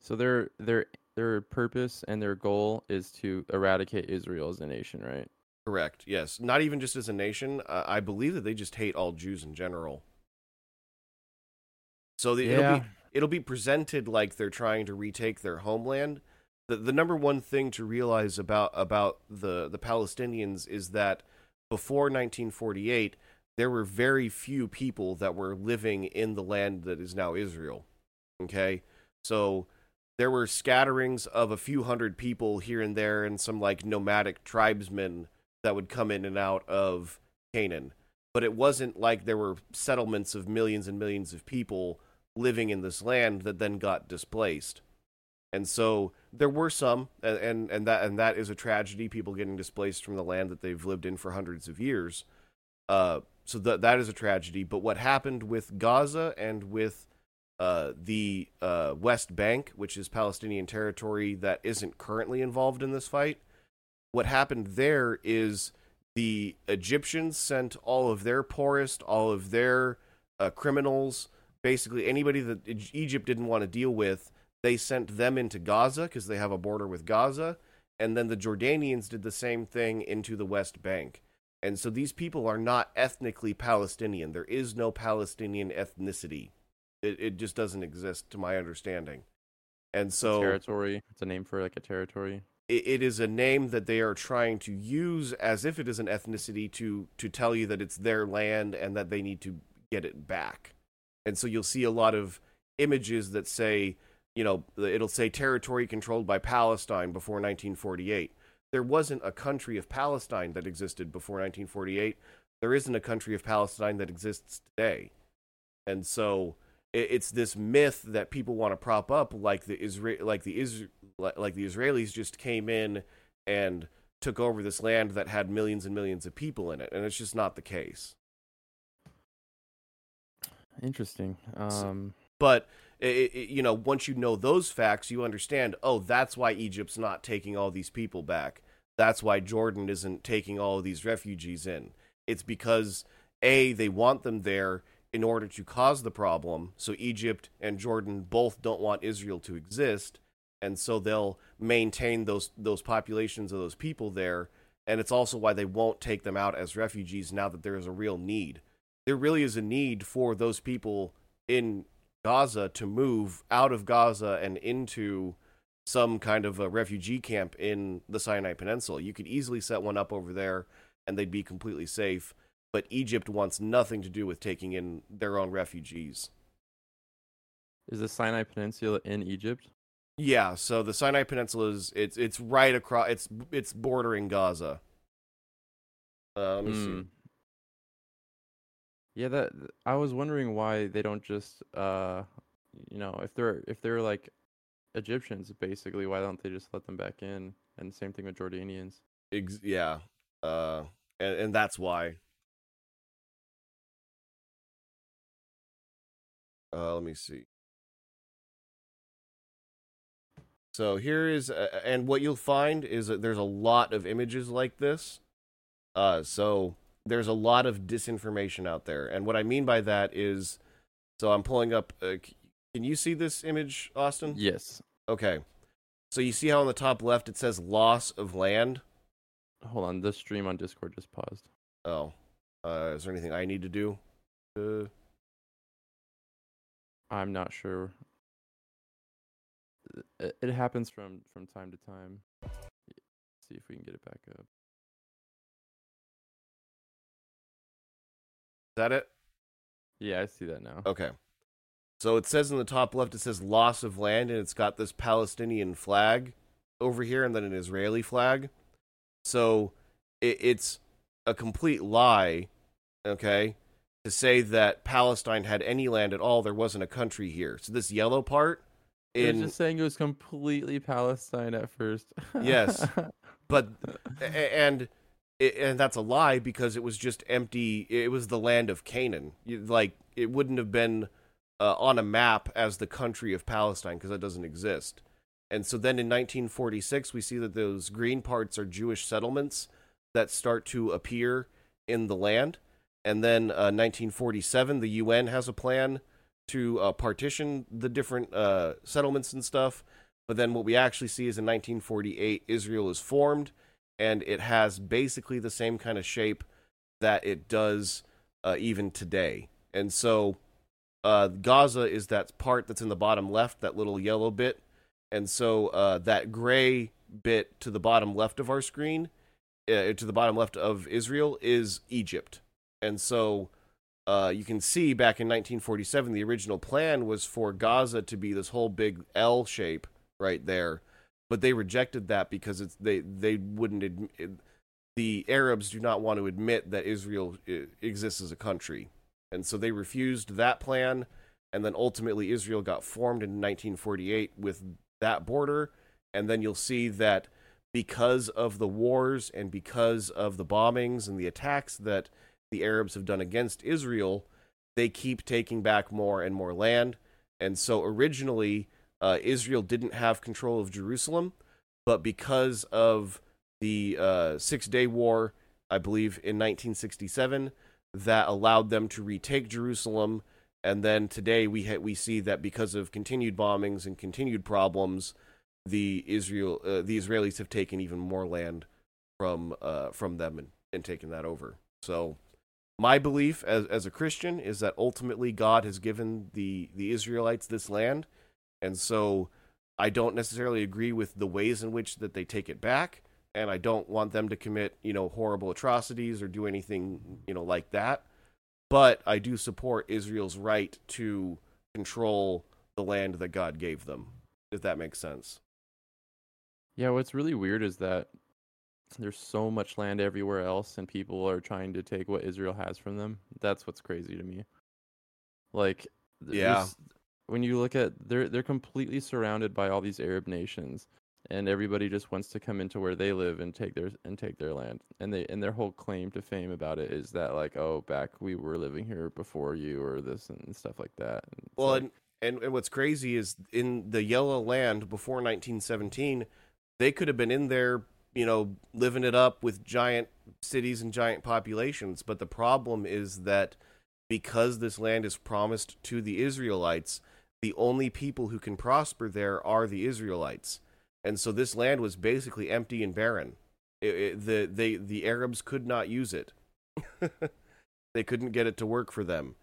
so their their their purpose and their goal is to eradicate Israel as a nation, right? Correct. Yes. Not even just as a nation. Uh, I believe that they just hate all Jews in general. So the, it'll be it'll be presented like they're trying to retake their homeland. The the number one thing to realize about about the the Palestinians is that before 1948 there were very few people that were living in the land that is now Israel. Okay? So there were scatterings of a few hundred people here and there and some like nomadic tribesmen that would come in and out of Canaan. But it wasn't like there were settlements of millions and millions of people living in this land that then got displaced. And so there were some and, and, and that and that is a tragedy, people getting displaced from the land that they've lived in for hundreds of years. Uh so that that is a tragedy. But what happened with Gaza and with uh, the uh, West Bank, which is Palestinian territory that isn't currently involved in this fight. What happened there is the Egyptians sent all of their poorest, all of their uh, criminals, basically anybody that Egypt didn't want to deal with, they sent them into Gaza because they have a border with Gaza. And then the Jordanians did the same thing into the West Bank. And so these people are not ethnically Palestinian. There is no Palestinian ethnicity. It it just doesn't exist to my understanding. And so territory. It's a name for like a territory. it, it is a name that they are trying to use as if it is an ethnicity to to tell you that it's their land and that they need to get it back. And so you'll see a lot of images that say, you know, it'll say territory controlled by Palestine before 1948. There wasn't a country of Palestine that existed before 1948. There isn't a country of Palestine that exists today. And so it's this myth that people want to prop up like the Isra- like the Is- like the Israelis just came in and took over this land that had millions and millions of people in it and it's just not the case. Interesting. Um, But it, it, you know, once you know those facts, you understand. Oh, that's why Egypt's not taking all these people back. That's why Jordan isn't taking all of these refugees in. It's because a they want them there in order to cause the problem. So Egypt and Jordan both don't want Israel to exist, and so they'll maintain those those populations of those people there. And it's also why they won't take them out as refugees now that there is a real need. There really is a need for those people in Gaza to move out of Gaza and into some kind of a refugee camp in the Sinai Peninsula. You could easily set one up over there and they'd be completely safe. But Egypt wants nothing to do with taking in their own refugees. is the Sinai Peninsula in Egypt? Yeah, so the Sinai Peninsula is it's it's right across it's it's bordering Gaza. Uh, let me see. Yeah, that I was wondering why they don't just uh you know, if they're if they're like Egyptians basically, why don't they just let them back in? And same thing with Jordanians. Ex- yeah, uh, and and that's why. Uh, let me see. So here is, uh, and what you'll find is that there's a lot of images like this. Uh, so there's a lot of disinformation out there, and what I mean by that is, so I'm pulling up. Uh, Can you see this image, Austin? Yes. Okay. So you see how on the top left it says loss of land? Hold on. The stream on Discord just paused. Oh. Uh, is there anything I need to do? Uh, I'm not sure. It, it happens from from time to time. See if we can get it back up. That it? Yeah, I see that now. Okay. So it says in the top left, it says loss of land, and it's got this Palestinian flag over here and then an Israeli flag. So it, it's a complete lie, okay, to say that Palestine had any land at all. There wasn't a country here. So this yellow part They're in just saying it was completely Palestine at first. Yes. but a- and and that's a lie because it was just empty it was the land of canaan. Like it wouldn't have been uh, on a map as the country of palestine because that doesn't exist. And so then in 1946 we see that those green parts are jewish settlements that start to appear in the land. And then uh, 1947 the un has a plan to uh, partition the different uh, settlements and stuff. But then what we actually see is in 1948, Israel is formed, and it has basically the same kind of shape that it does uh, even today. And so uh, Gaza is that part that's in the bottom left, that little yellow bit. And so uh, that gray bit to the bottom left of our screen, uh, to the bottom left of Israel, is Egypt. And so uh, you can see back in 1947, the original plan was for Gaza to be this whole big L shape right there, but they rejected that because it's they they wouldn't admit, the Arabs do not want to admit that Israel uh, exists as a country, and so they refused that plan, and then ultimately Israel got formed in 1948 with that border, and then you'll see that because of the wars and because of the bombings and the attacks that the Arabs have done against Israel, they keep taking back more and more land. And so originally, uh, Israel didn't have control of Jerusalem, but because of the uh, Six Day War, I believe in 1967, that allowed them to retake Jerusalem. And then today we ha- we see that because of continued bombings and continued problems, the Israel uh, the Israelis have taken even more land from uh, from them and, and taken that over. So my belief as as a Christian is that ultimately God has given the the Israelites this land, and so I don't necessarily agree with the ways in which that they take it back, and I don't want them to commit you know horrible atrocities or do anything you know like that. But I do support Israel's right to control the land that God gave them, if that makes sense. Yeah, what's really weird is that there's so much land everywhere else, and people are trying to take what Israel has from them. That's what's crazy to me. Like, Yeah. When you look at they're they're completely surrounded by all these Arab nations, and everybody just wants to come into where they live and take their and take their land. And they and their whole claim to fame about it is that like, oh, back we were living here before you, or this and stuff like that. And Well, like- and, and and what's crazy is in the Yellow Land before 1917, they could have been in there, you know, living it up with giant cities and giant populations. But the problem is that because this land is promised to the Israelites, the only people who can prosper there are the Israelites, and so this land was basically empty and barren. It, it, the they the Arabs could not use it. they couldn't get it to work for them.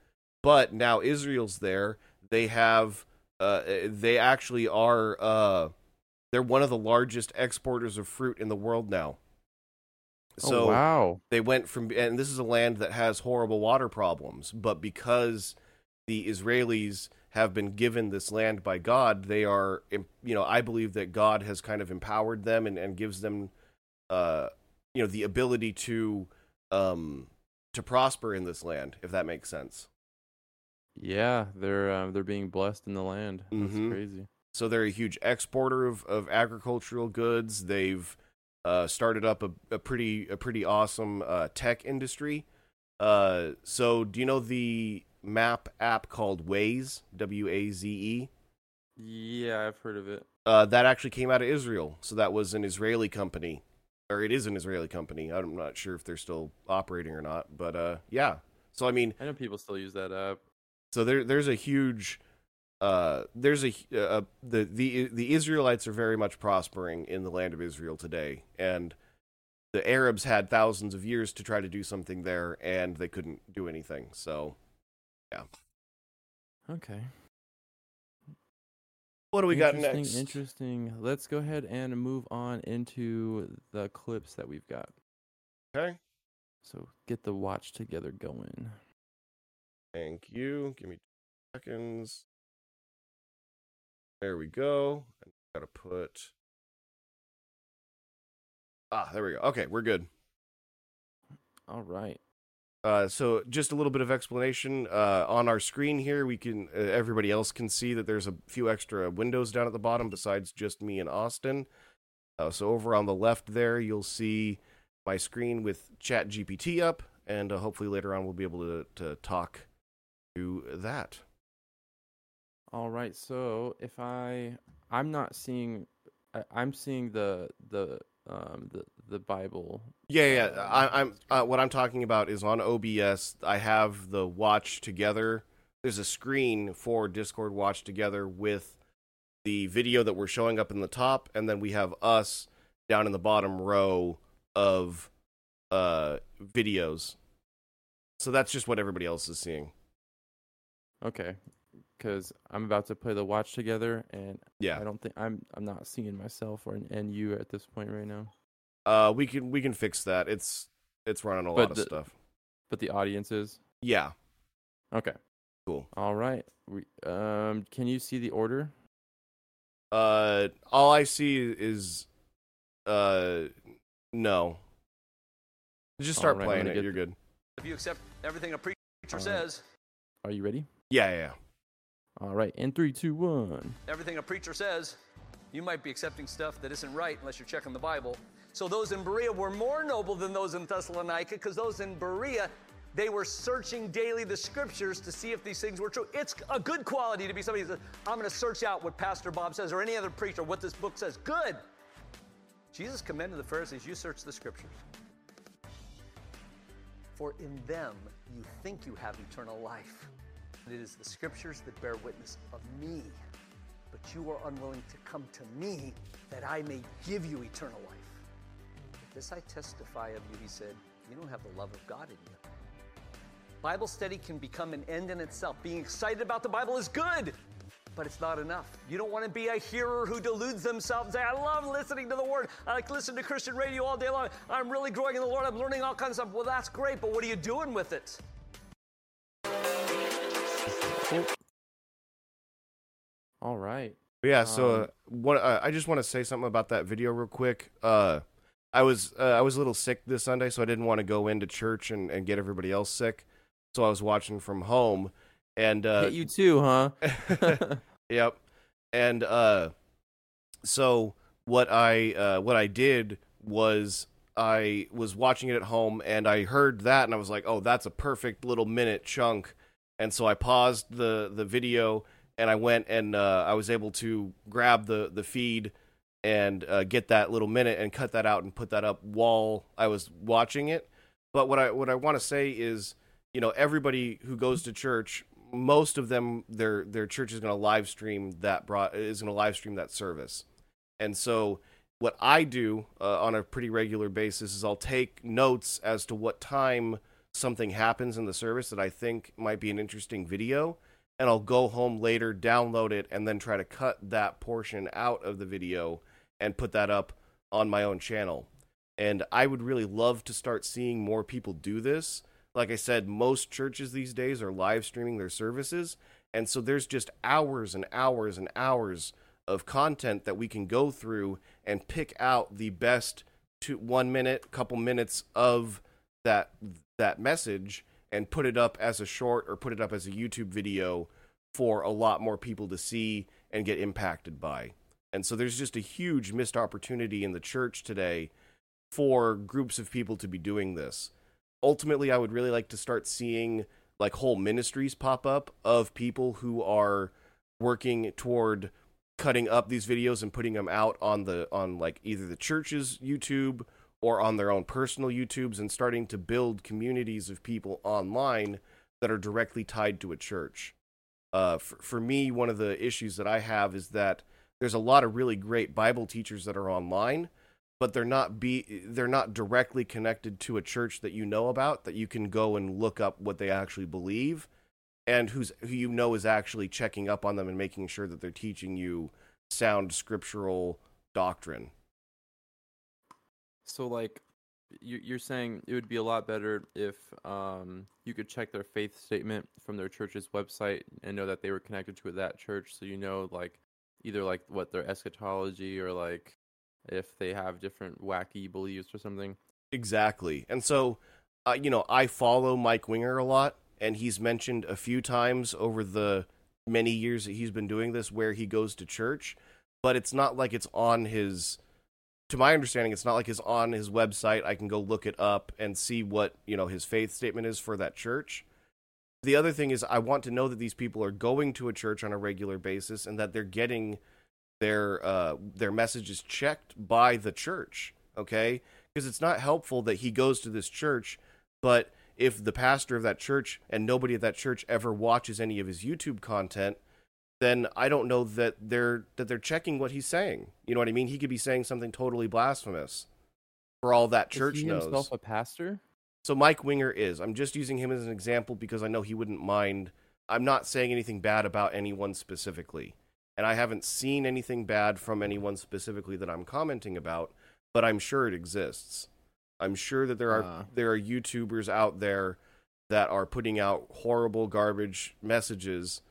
But now Israel's there. They have uh they actually are uh they're one of the largest exporters of fruit in the world now. So oh wow, they went from and this is a land that has horrible water problems, but because the Israelis have been given this land by God, they are you know, I believe that God has kind of empowered them and, and gives them uh you know, the ability to um to prosper in this land, if that makes sense. yeah, they're um, they're being blessed in the land. That's Mhm. crazy. So they're a huge exporter of, of agricultural goods. They've uh, started up a, a pretty a pretty awesome uh, tech industry. Uh, so do you know the map app called Waze? W A Z E. Yeah, I've heard of it. Uh, that actually came out of Israel. So that was an Israeli company, or it is an Israeli company. I'm not sure if they're still operating or not, but uh, yeah. So I mean, I know people still use that app. So there, there's a huge uh, there's a uh, the the the Israelites are very much prospering in the land of Israel today, and the Arabs had thousands of years to try to do something there, and they couldn't do anything. So, yeah. Okay. What do we got next? Interesting. Let's go ahead and move on into the clips that we've got. Okay. So get the watch together going. Thank you. Give me seconds. There we go. Gotta put. Ah, there we go. Okay, we're good. All right. Uh, so just a little bit of explanation uh, on our screen here. We can uh, everybody else can see that there's a few extra windows down at the bottom besides just me and Austin. Uh, so over on the left there, you'll see my screen with Chat GPT up, and uh, hopefully later on we'll be able to to talk to that. All right. So if I, I'm not seeing, I, I'm seeing the the um the the Bible. Yeah, yeah. I, I'm uh, what I'm talking about is on OBS. I have the watch together. There's a screen for Discord watch together with the video that we're showing up in the top, and then we have us down in the bottom row of uh videos. So that's just what everybody else is seeing. Okay. Because I'm about to play the watch together, and Yeah. I don't think I'm I'm not seeing myself or an, and you at this point right now. Uh, we can we can fix that. It's it's running a But lot of stuff. But the audience is Yeah. okay. Cool. All right. We, um, can you see the order? Uh, all I see is, uh, no. Just start Alright, I'm playing gonna it. get You're good. If you accept everything a preacher Alright. says, Are you ready? Yeah, yeah. yeah. All right. In three, two, one. everything a preacher says, you might be accepting stuff that isn't right unless you're checking the Bible. So those in Berea were more noble than those in Thessalonica because those in Berea, they were searching daily the scriptures to see if these things were true. It's a good quality to be somebody who says, I'm going to search out what Pastor Bob says or any other preacher, what this book says. Good. Jesus commended the Pharisees, you search the scriptures. For in them you think you have eternal life. It is the scriptures that bear witness of me. But you are unwilling to come to me that I may give you eternal life. But this I testify of you, he said, you don't have the love of God in you. Bible study can become an end in itself. Being excited about the Bible is good, but it's not enough. You don't want to be a hearer who deludes themselves and say, I love listening to the Word. I like listening to Christian radio all day long. I'm really growing in the Lord. I'm learning all kinds of stuff. Well, that's great, but what are you doing with it? All right. Yeah. So, uh, Um, what uh, I just want to say something about that video real quick. Uh, I was uh, I was a little sick this Sunday, so I didn't want to go into church and, and get everybody else sick. So I was watching from home, and uh, you too, huh? yep. And uh so what I uh what I did was I was watching it at home and I heard that and I was like, "Oh, that's a perfect little minute chunk." And so I paused the the video and I went and uh I was able to grab the the feed and uh, get that little minute and cut that out and put that up while I was watching it. But what I what I want to say is, you know, everybody who goes to church, most of them their their church is going to live stream that brought is going to live stream that service. And so what I do uh, on a pretty regular basis is I'll take notes as to what time something happens in the service that I think might be an interesting video and I'll go home later, download it, and then try to cut that portion out of the video and put that up on my own channel. And I would really love to start seeing more people do this. Like I said, most churches these days are live streaming their services. And so there's just hours and hours and hours of content that we can go through and pick out the best two, one minute, couple minutes of that that message and put it up as a short or put it up as a YouTube video for a lot more people to see and get impacted by. And so there's just a huge missed opportunity in the church today for groups of people to be doing this. Ultimately, I would really like to start seeing like whole ministries pop up of people who are working toward cutting up these videos and putting them out on the on like either the church's YouTube or on their own personal YouTubes and starting to build communities of people online that are directly tied to a church. uh, for, for me, one of the issues that I have is that there's a lot of really great Bible teachers that are online, but they're not be they're not directly connected to a church that you know about that you can go and look up what they actually believe and who's who you know is actually checking up on them and making sure that they're teaching you sound scriptural doctrine. So like you, you're saying it would be a lot better if um, you could check their faith statement from their church's website and know that they were connected to that church, so you know like either like what their eschatology or like if they have different wacky beliefs or something. Exactly. And so, uh, you know, I follow Mike Winger a lot, and he's mentioned a few times over the many years that he's been doing this where he goes to church, but it's not like it's on his. To my understanding, it's not like it's on his website. I can go look it up and see what you know his faith statement is for that church. The other thing is, I want to know that these people are going to a church on a regular basis and that they're getting their uh, their messages checked by the church. Okay, because it's not helpful that he goes to this church, but if the pastor of that church and nobody at that church ever watches any of his YouTube content, then I don't know that they're that they're checking what he's saying. You know what I mean? He could be saying something totally blasphemous for all that church is he knows. himself a pastor? So Mike Winger is. I'm just using him as an example because I know he wouldn't mind. I'm not saying anything bad about anyone specifically. And I haven't seen anything bad from anyone specifically that I'm commenting about, but I'm sure it exists. I'm sure that there are Uh. there are YouTubers out there that are putting out horrible garbage messages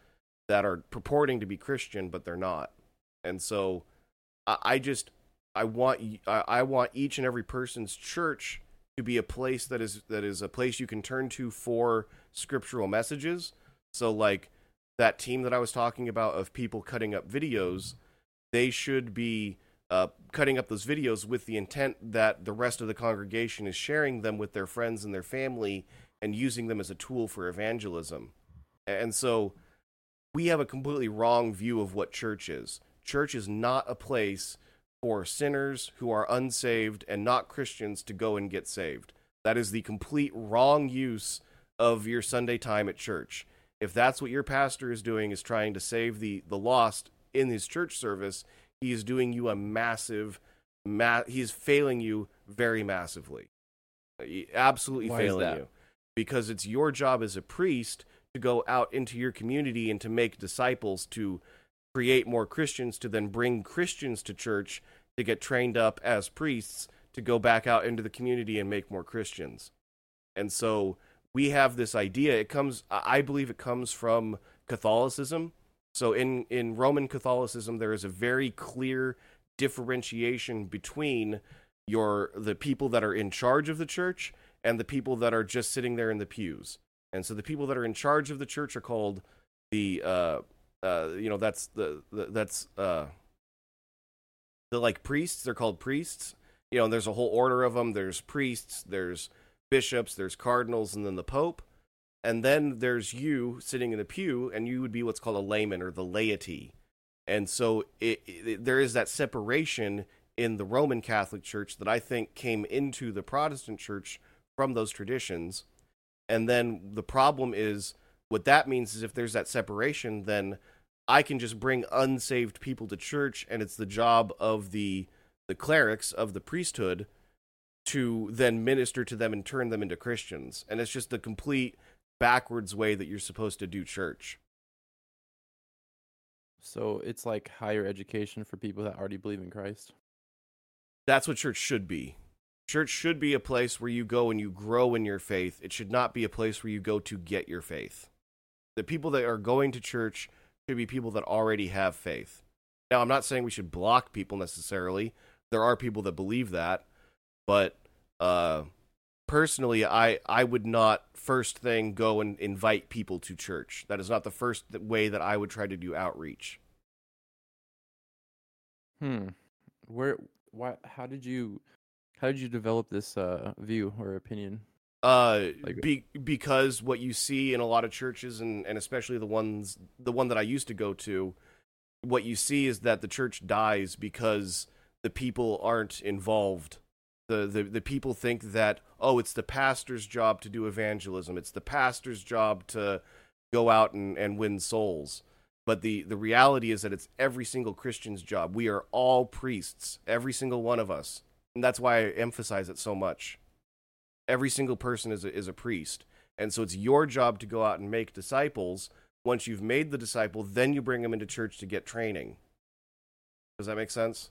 that are purporting to be Christian, but they're not. And so I, I just I want I want each and every person's church to be a place that is that is a place you can turn to for scriptural messages. So like that team that I was talking about of people cutting up videos, they should be uh, cutting up those videos with the intent that the rest of the congregation is sharing them with their friends and their family and using them as a tool for evangelism. And so we have a completely wrong view of what church is. Church is not a place for sinners who are unsaved and not Christians to go and get saved. That is the complete wrong use of your Sunday time at church. If that's what your pastor is doing is trying to save the the lost in his church service, he is doing you a massive ma- he is failing you very massively. He- Absolutely Why failing you. Because it's your job as a priest to go out into your community and to make disciples to create more Christians to then bring Christians to church to get trained up as priests to go back out into the community and make more Christians. And so we have this idea it comes I believe it comes from Catholicism. So in in Roman Catholicism there is a very clear differentiation between your the people that are in charge of the church and the people that are just sitting there in the pews. And so the people that are in charge of the church are called the uh uh you know that's the, the that's uh the like priests. They're called priests. You know and there's a whole order of them there's priests there's bishops there's cardinals and then the pope. And then there's you sitting in the pew and you would be what's called a layman or the laity. And so it, it, there is that separation in the roman catholic church that i think came into the protestant church from those traditions and then the problem is what that means is if there's that separation then I can just bring unsaved people to church, and it's the job of the the clerics of the priesthood to then minister to them and turn them into Christians. And it's just the complete backwards way that you're supposed to do church. So it's like higher education for people that already believe in Christ. That's what church should be. Church should be a place where you go and you grow in your faith. It should not be a place where you go to get your faith. The people that are going to church should be people that already have faith. Now, I'm not saying we should block people necessarily. There are people that believe that, but uh, personally, I I would not first thing go and invite people to church. That is not the first way that I would try to do outreach. Hmm. Where? Why? How did you? How did you develop this uh, view or opinion? Uh, Like- be, because what you see in a lot of churches, and, and especially the ones, the one that I used to go to, what you see is that the church dies because the people aren't involved. The, the the people think that oh, it's the pastor's job to do evangelism. It's the pastor's job to go out and, and win souls. But the, the reality is that it's every single Christian's job. We are all priests, every single one of us. And that's why I emphasize it so much. Every single person is a, is a priest. And so it's your job to go out and make disciples. Once you've made the disciple, then you bring them into church to get training. Does that make sense?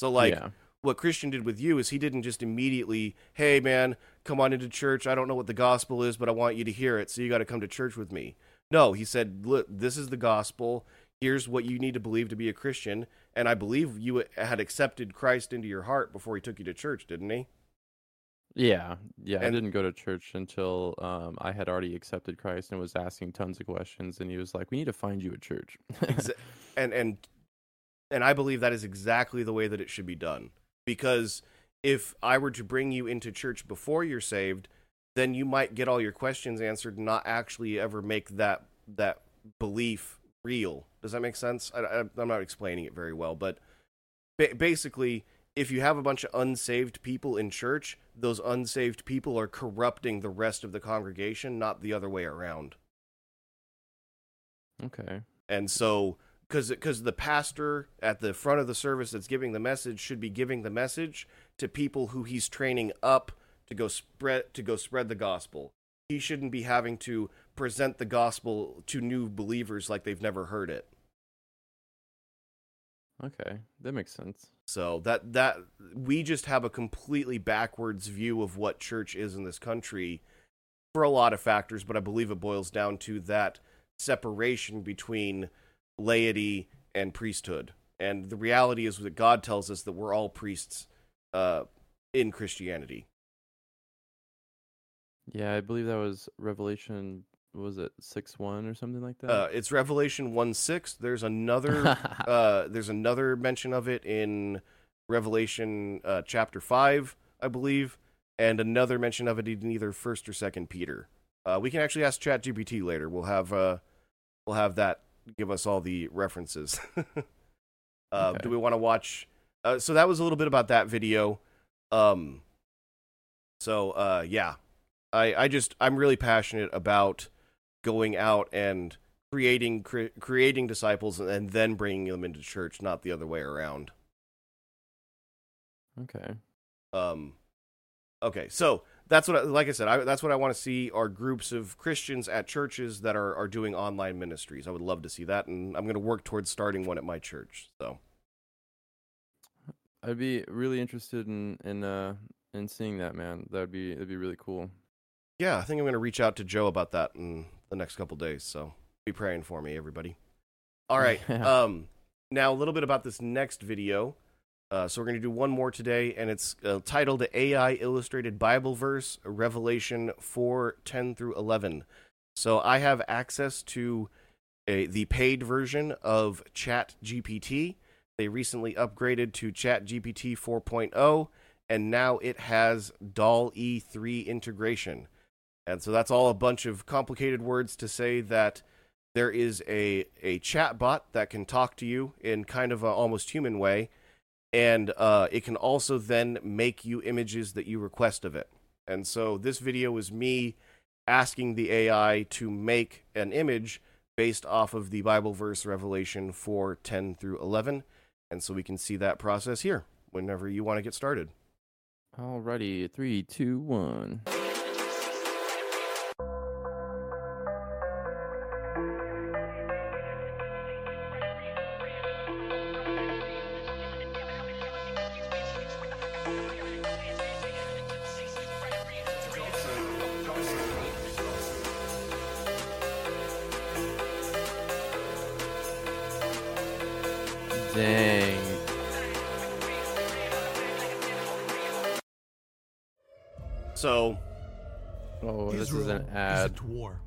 So, like, yeah. what Christian did with you is he didn't just immediately, hey, man, come on into church. I don't know what the gospel is, but I want you to hear it. So you got to come to church with me. No, he said, look, this is the gospel. Here's what you need to believe to be a Christian. And I believe you had accepted Christ into your heart before he took you to church, didn't he? Yeah, yeah. I didn't go to church until um, I had already accepted Christ and was asking tons of questions. And he was like, "We need to find you a church." And and and I believe that is exactly the way that it should be done. Because if I were to bring you into church before you're saved, then you might get all your questions answered and not actually ever make that that belief real. Does that make sense? I, I, I'm not explaining it very well, but ba- basically, if you have a bunch of unsaved people in church, those unsaved people are corrupting the rest of the congregation, not the other way around. okay. And so, because because the pastor at the front of the service that's giving the message should be giving the message to people who he's training up to go spread to go spread the gospel. He shouldn't be having to present the gospel to new believers like they've never heard it. Okay, that makes sense. So that that we just have a completely backwards view of what church is in this country for a lot of factors, but I believe it boils down to that separation between laity and priesthood. And the reality is that God tells us that we're all priests uh, in Christianity. Yeah, I believe that was Revelation. What Was it six one or something like that? Uh, it's Revelation one six. There's another uh, there's another mention of it in Revelation uh, chapter five, I believe, and another mention of it in either First or Second Peter. Uh, we can actually ask ChatGPT later. We'll have uh, we'll have that give us all the references. uh, Okay. Do we want to watch? Uh, so that was a little bit about that video. Um, so uh, yeah, I I just I'm really passionate about going out and creating cre- creating disciples and, and then bringing them into church, not the other way around. okay. Um, okay, so that's what, I, like I said, I, that's what I want to see are groups of Christians at churches that are are doing online ministries. I would love to see that, and I'm going to work towards starting one at my church. So I'd be really interested in in uh in seeing that, man. That'd be that'd be really cool. yeah, I think I'm going to reach out to Joe about that in the next couple days. So be praying for me, everybody. All right. Um, now a little bit about this next video. Uh, so we're going to do one more today, and it's uh, titled "AI Illustrated Bible Verse Revelation 4 10 through 11." So I have access to a, the paid version of Chat GPT. They recently upgraded to Chat GPT 4.0, and now it has DALL-E 3 integration. And so that's all a bunch of complicated words to say that there is a, a chat bot that can talk to you in kind of an almost human way. And uh, it can also then make you images that you request of it. And so this video is me asking the AI to make an image based off of the Bible verse Revelation 4 10 through 11. And so we can see that process here whenever you want to get started. Alrighty, three, two, one.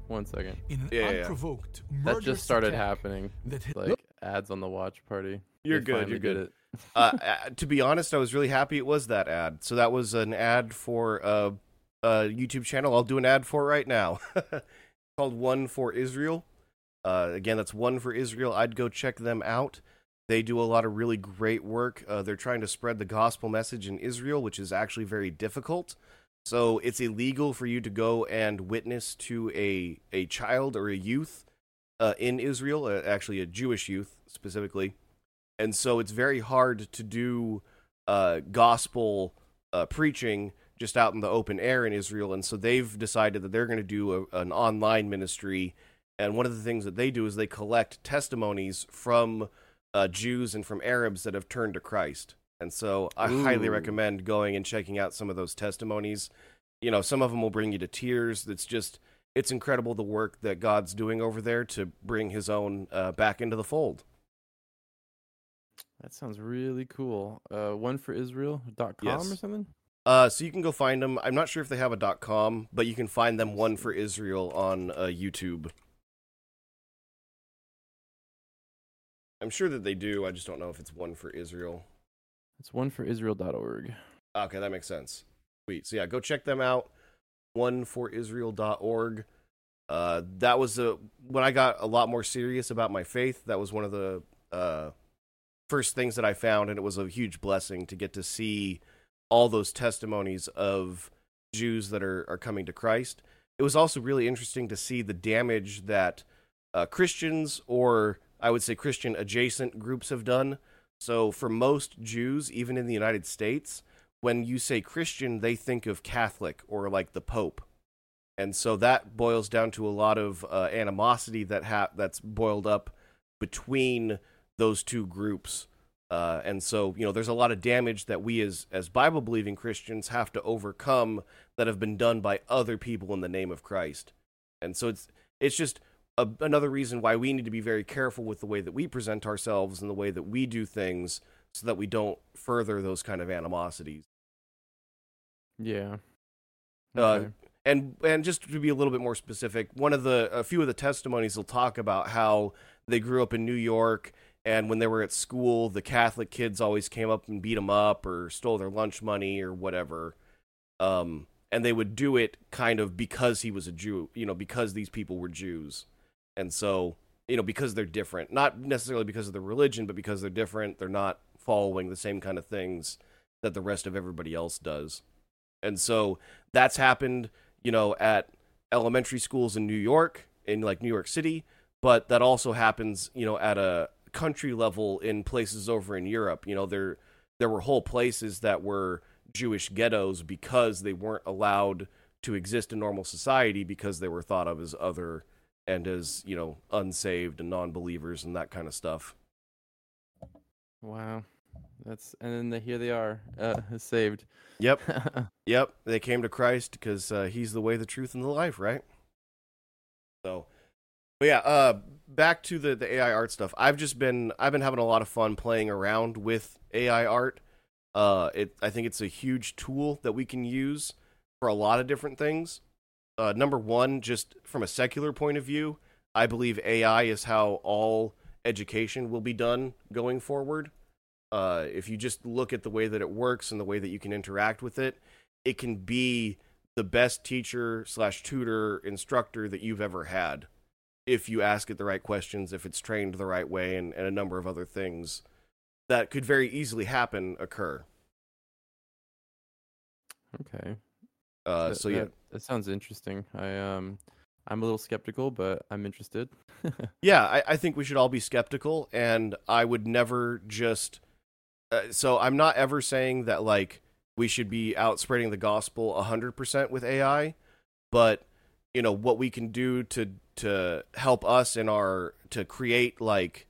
One second. in an Yeah, yeah, yeah. That just started happening. That hit Like ads on the watch party. You're They good, you're good. It. uh, uh, to be honest, I was really happy it was that ad. So that was an ad for uh, a YouTube channel. I'll do an ad for right now. called One for Israel. Uh, again, that's One for Israel. I'd go check them out. They do a lot of really great work. Uh, they're trying to spread the gospel message in Israel, which is actually very difficult. So it's illegal for you to go and witness to a a child or a youth uh, in Israel, uh, actually a Jewish youth specifically, and so it's very hard to do uh, gospel uh, preaching just out in the open air in Israel. And so they've decided that they're going to do a, an online ministry. And one of the things that they do is they collect testimonies from uh, Jews and from Arabs that have turned to Christ. And so I highly recommend going and checking out some of those testimonies. You know, some of them will bring you to tears. It's just, it's incredible the work that God's doing over there to bring his own uh, back into the fold. That sounds really cool. Uh, one for Israel.com Yes. or something? Uh, so you can go find them. I'm not sure if they have a .com, but you can find them one for Israel on uh, YouTube. I'm sure that they do. I just don't know if it's one for Israel. It's one for Israel.org. Okay, that makes sense. Sweet. So yeah, go check them out. Oneforisrael.org. Uh, that was a, when I got a lot more serious about my faith. That was one of the uh, first things that I found, and it was a huge blessing to get to see all those testimonies of Jews that are, are coming to Christ. It was also really interesting to see the damage that uh, Christians, or I would say Christian adjacent groups, have done. So, for most Jews, even in the United States, when you say Christian, they think of Catholic or like the Pope. And so that boils down to a lot of uh, animosity that ha- that's boiled up between those two groups. Uh, and so, you know, there's a lot of damage that we as as Bible believing Christians have to overcome that have been done by other people in the name of Christ. And so it's it's just a, another reason why we need to be very careful with the way that we present ourselves and the way that we do things so that we don't further those kind of animosities. Yeah. Uh, and and just to be a little bit more specific, one of the a few of the testimonies will talk about how they grew up in New York and when they were at school, the Catholic kids always came up and beat them up or stole their lunch money or whatever. Um, and they would do it kind of because he was a Jew, you know, because these people were Jews. And so, you know, because they're different, not necessarily because of their religion, but because they're different, they're not following the same kind of things that the rest of everybody else does. And so that's happened, you know, at elementary schools in New York, in like New York City, but that also happens, you know, at a country level in places over in Europe. You know, there there were whole places that were Jewish ghettos because they weren't allowed to exist in normal society because they were thought of as other and as, you know, unsaved and non-believers and that kind of stuff. Wow. That's and then the, here they are, uh, saved. Yep. Yep, they came to Christ because uh, He's the way, the truth, and the life, right? So, but yeah, uh, back to the the AI art stuff. I've just been I've been having a lot of fun playing around with AI art. Uh, it I think it's a huge tool that we can use for a lot of different things. Uh, number one, just from a secular point of view, I believe AI is how all education will be done going forward. Uh, if you just look at the way that it works and the way that you can interact with it, it can be the best teacher slash tutor instructor that you've ever had if you ask it the right questions if it's trained the right way and, and a number of other things that could very easily happen occur okay. Uh, That- so yeah that, that sounds interesting. I um, I'm a little skeptical, but I'm interested. yeah I, I think we should all be skeptical and i would never just uh, so i'm not ever saying that like we should be out spreading the gospel 100% with ai but you know what we can do to to help us in our to create like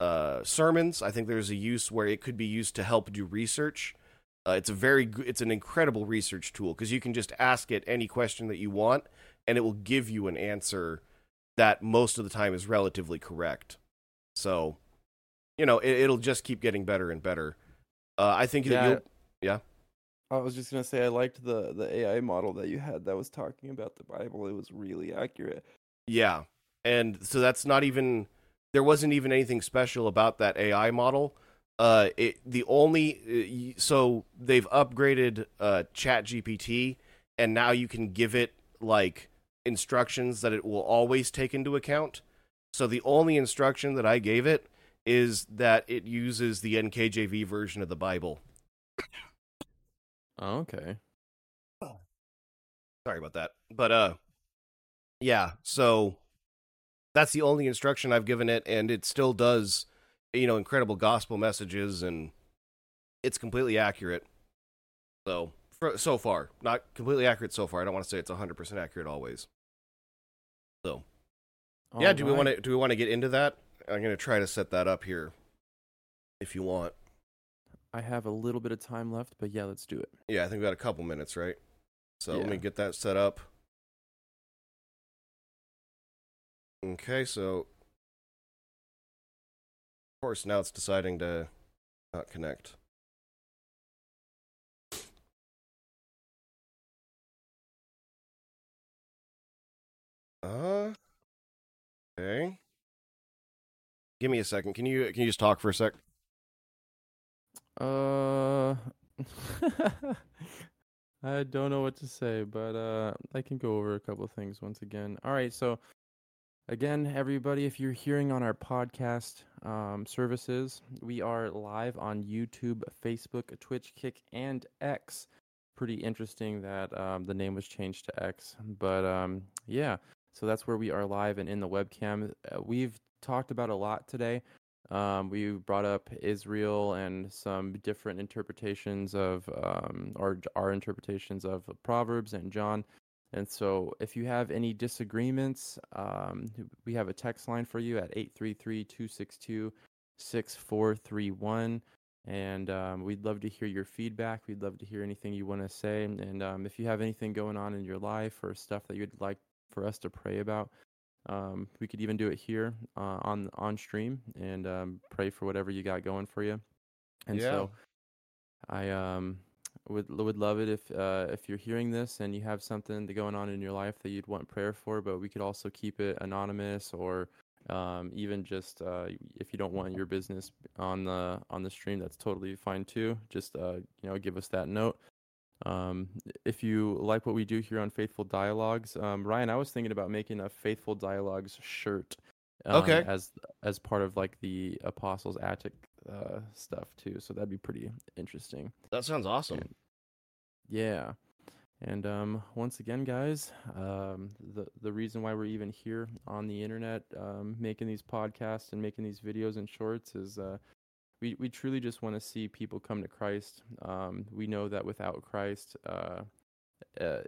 uh sermons i think there's a use where it could be used to help do research uh, it's a very it's an incredible research tool because you can just ask it any question that you want and it will give you an answer that most of the time is relatively correct so you know it, it'll just keep getting better and better uh, i think that Yeah, you'll yeah I was just gonna say I liked the the AI model that you had that was talking about the Bible. It was really accurate. Yeah. And so that's not even there wasn't even anything special about that AI model. Uh it the only uh, so they've upgraded uh Chat GPT and now you can give it like instructions that it will always take into account. So the only instruction that I gave it is that it uses the NKJV version of the Bible. Oh, okay. Sorry about that. But uh yeah, so that's the only instruction I've given it and it still does you know incredible gospel messages and it's completely accurate. So for, so far, not completely accurate so far. I don't want to say it's 100% accurate always. So, yeah, do we want to do we want to get into that? I'm going to try to set that up here if you want. I have a little bit of time left, but yeah, let's do it. Yeah, I think we got a couple minutes, right? So let me get that set up. Okay, so course now it's deciding to not connect. Uh okay. Give me a second. Can you can you just talk for a sec? Uh, I don't know what to say, but uh, I can go over a couple of things once again. All right, so again, everybody, if you're hearing on our podcast um, services, we are live on YouTube, Facebook, Twitch, Kick, and X. Pretty interesting that um, the name was changed to X, but um, yeah, so that's where we are live and in the webcam. Uh, we've talked about a lot today. Um, we brought up Israel and some different interpretations of, um, or our interpretations of Proverbs and John. And so, if you have any disagreements, um, we have a text line for you at 833 262 6431. And um, we'd love to hear your feedback. We'd love to hear anything you want to say. And um, if you have anything going on in your life or stuff that you'd like for us to pray about, um, we could even do it here uh, on on stream and um, pray for whatever you got going for you. And Yeah. so, I um would would love it if uh, if you're hearing this and you have something going on in your life that you'd want prayer for, but we could also keep it anonymous or um, even just uh, if you don't want your business on the on the stream, that's totally fine too. Just uh, you know, give us that note. Um, if you like what we do here on Faithful Dialogues, um, Ryan, I was thinking about making a Faithful Dialogues shirt. Um, Okay. As as part of like the Apostles Attic uh, stuff too, so that'd be pretty interesting. That sounds awesome. And- Yeah. And um, once again, guys, um, the the reason why we're even here on the internet, um, making these podcasts and making these videos and shorts is uh, we we truly just want to see people come to Christ. Um, we know that without Christ, uh, uh,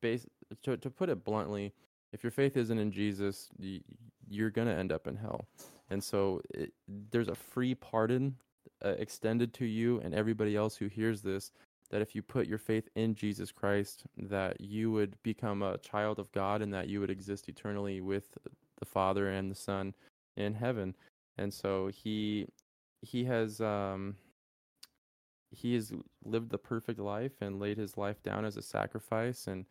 base to to put it bluntly, if your faith isn't in Jesus, y- you're gonna end up in hell. And so it, there's a free pardon uh, extended to you and everybody else who hears this that if you put your faith in Jesus Christ, that you would become a child of God and that you would exist eternally with the Father and the Son in heaven. And so he he has um he has lived the perfect life and laid his life down as a sacrifice and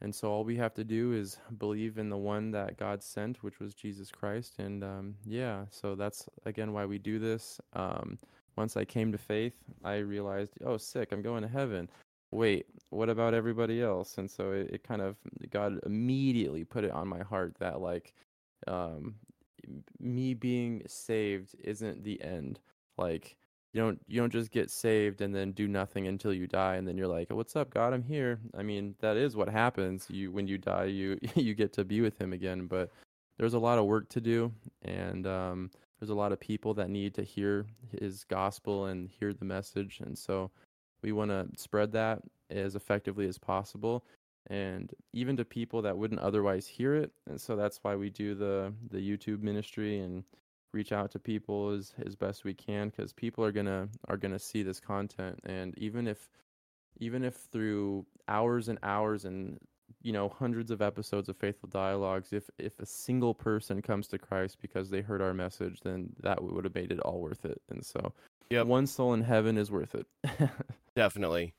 and so all we have to do is believe in the one that God sent, which was Jesus Christ. And um, yeah, so that's again why we do this. Um, once I came to faith, I realized, oh, sick, I'm going to heaven. Wait, what about everybody else? And so it, it kind of, God immediately put it on my heart that, like, um, me being saved isn't the end. Like, you don't you don't just get saved and then do nothing until you die and then you're like what's up god? I'm here. I mean that is what happens. You when you die you you get to be with him again but there's a lot of work to do and um, there's a lot of people that need to hear his gospel and hear the message and so we want to spread that as effectively as possible and even to people that wouldn't otherwise hear it and so that's why we do the the youtube ministry and reach out to people as as best we can because people are gonna are gonna see this content and even if even if through hours and hours and you know hundreds of episodes of faithful dialogues if if a single person comes to christ because they heard our message then that would have made it all worth it and so Yep. one soul in heaven is worth it Definitely.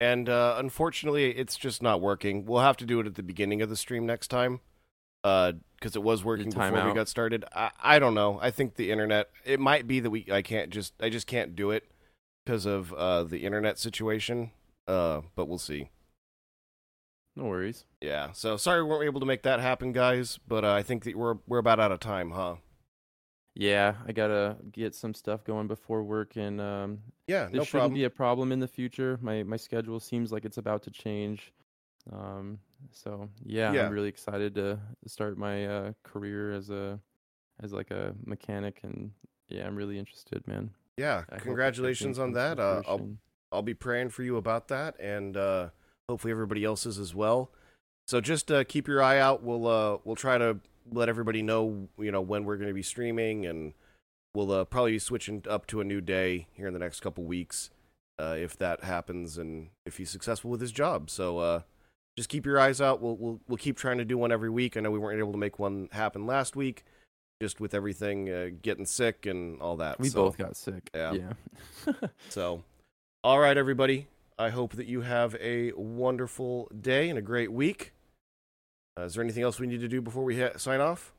And uh, unfortunately, it's just not working. We'll have to do it at the beginning of the stream next time, because it was working time before we got started. I, I don't know. I think the internet. It might be that we. I can't just. I just can't do it because of uh, the internet situation. Uh, but we'll see. no worries Yeah. So sorry we weren't able to make that happen, guys. But uh, I think that we're we're about out of time, huh? yeah i gotta get some stuff going before work and um Yeah. this No shouldn't problem. be a problem in the future. My my schedule seems like it's about to change. Um, so yeah, Yeah. I'm really excited to start my uh, career as a as like a mechanic, and yeah, I'm really interested, man. Yeah, I congratulations on that. Uh, I'll. I'll be praying for you about that, and uh, hopefully everybody else's as well. So just uh, keep your eye out. We'll uh, we'll try to let everybody know you know when we're going to be streaming, and we'll uh, probably be switching up to a new day here in the next couple weeks uh, if that happens, and if he's successful with his job. So uh, just keep your eyes out. We'll we'll we'll keep trying to do one every week. I know we weren't able to make one happen last week, just with everything uh, getting sick and all that. We So- both got sick. yeah. Yeah. so, all right, everybody. I hope that you have a wonderful day and a great week. Uh, is there anything else we need to do before we ha- sign off?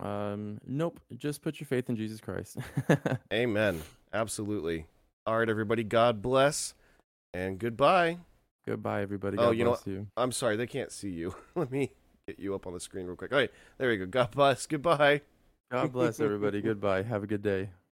um, nope. Just put your faith in Jesus Christ. Amen. Absolutely. All right, everybody. God bless and goodbye. Goodbye, everybody. Oh, God you know you. I'm sorry, they can't see you. Let me get you up on the screen real quick. All right, there we go. God bless. Goodbye. God bless everybody. Goodbye. Have a good day.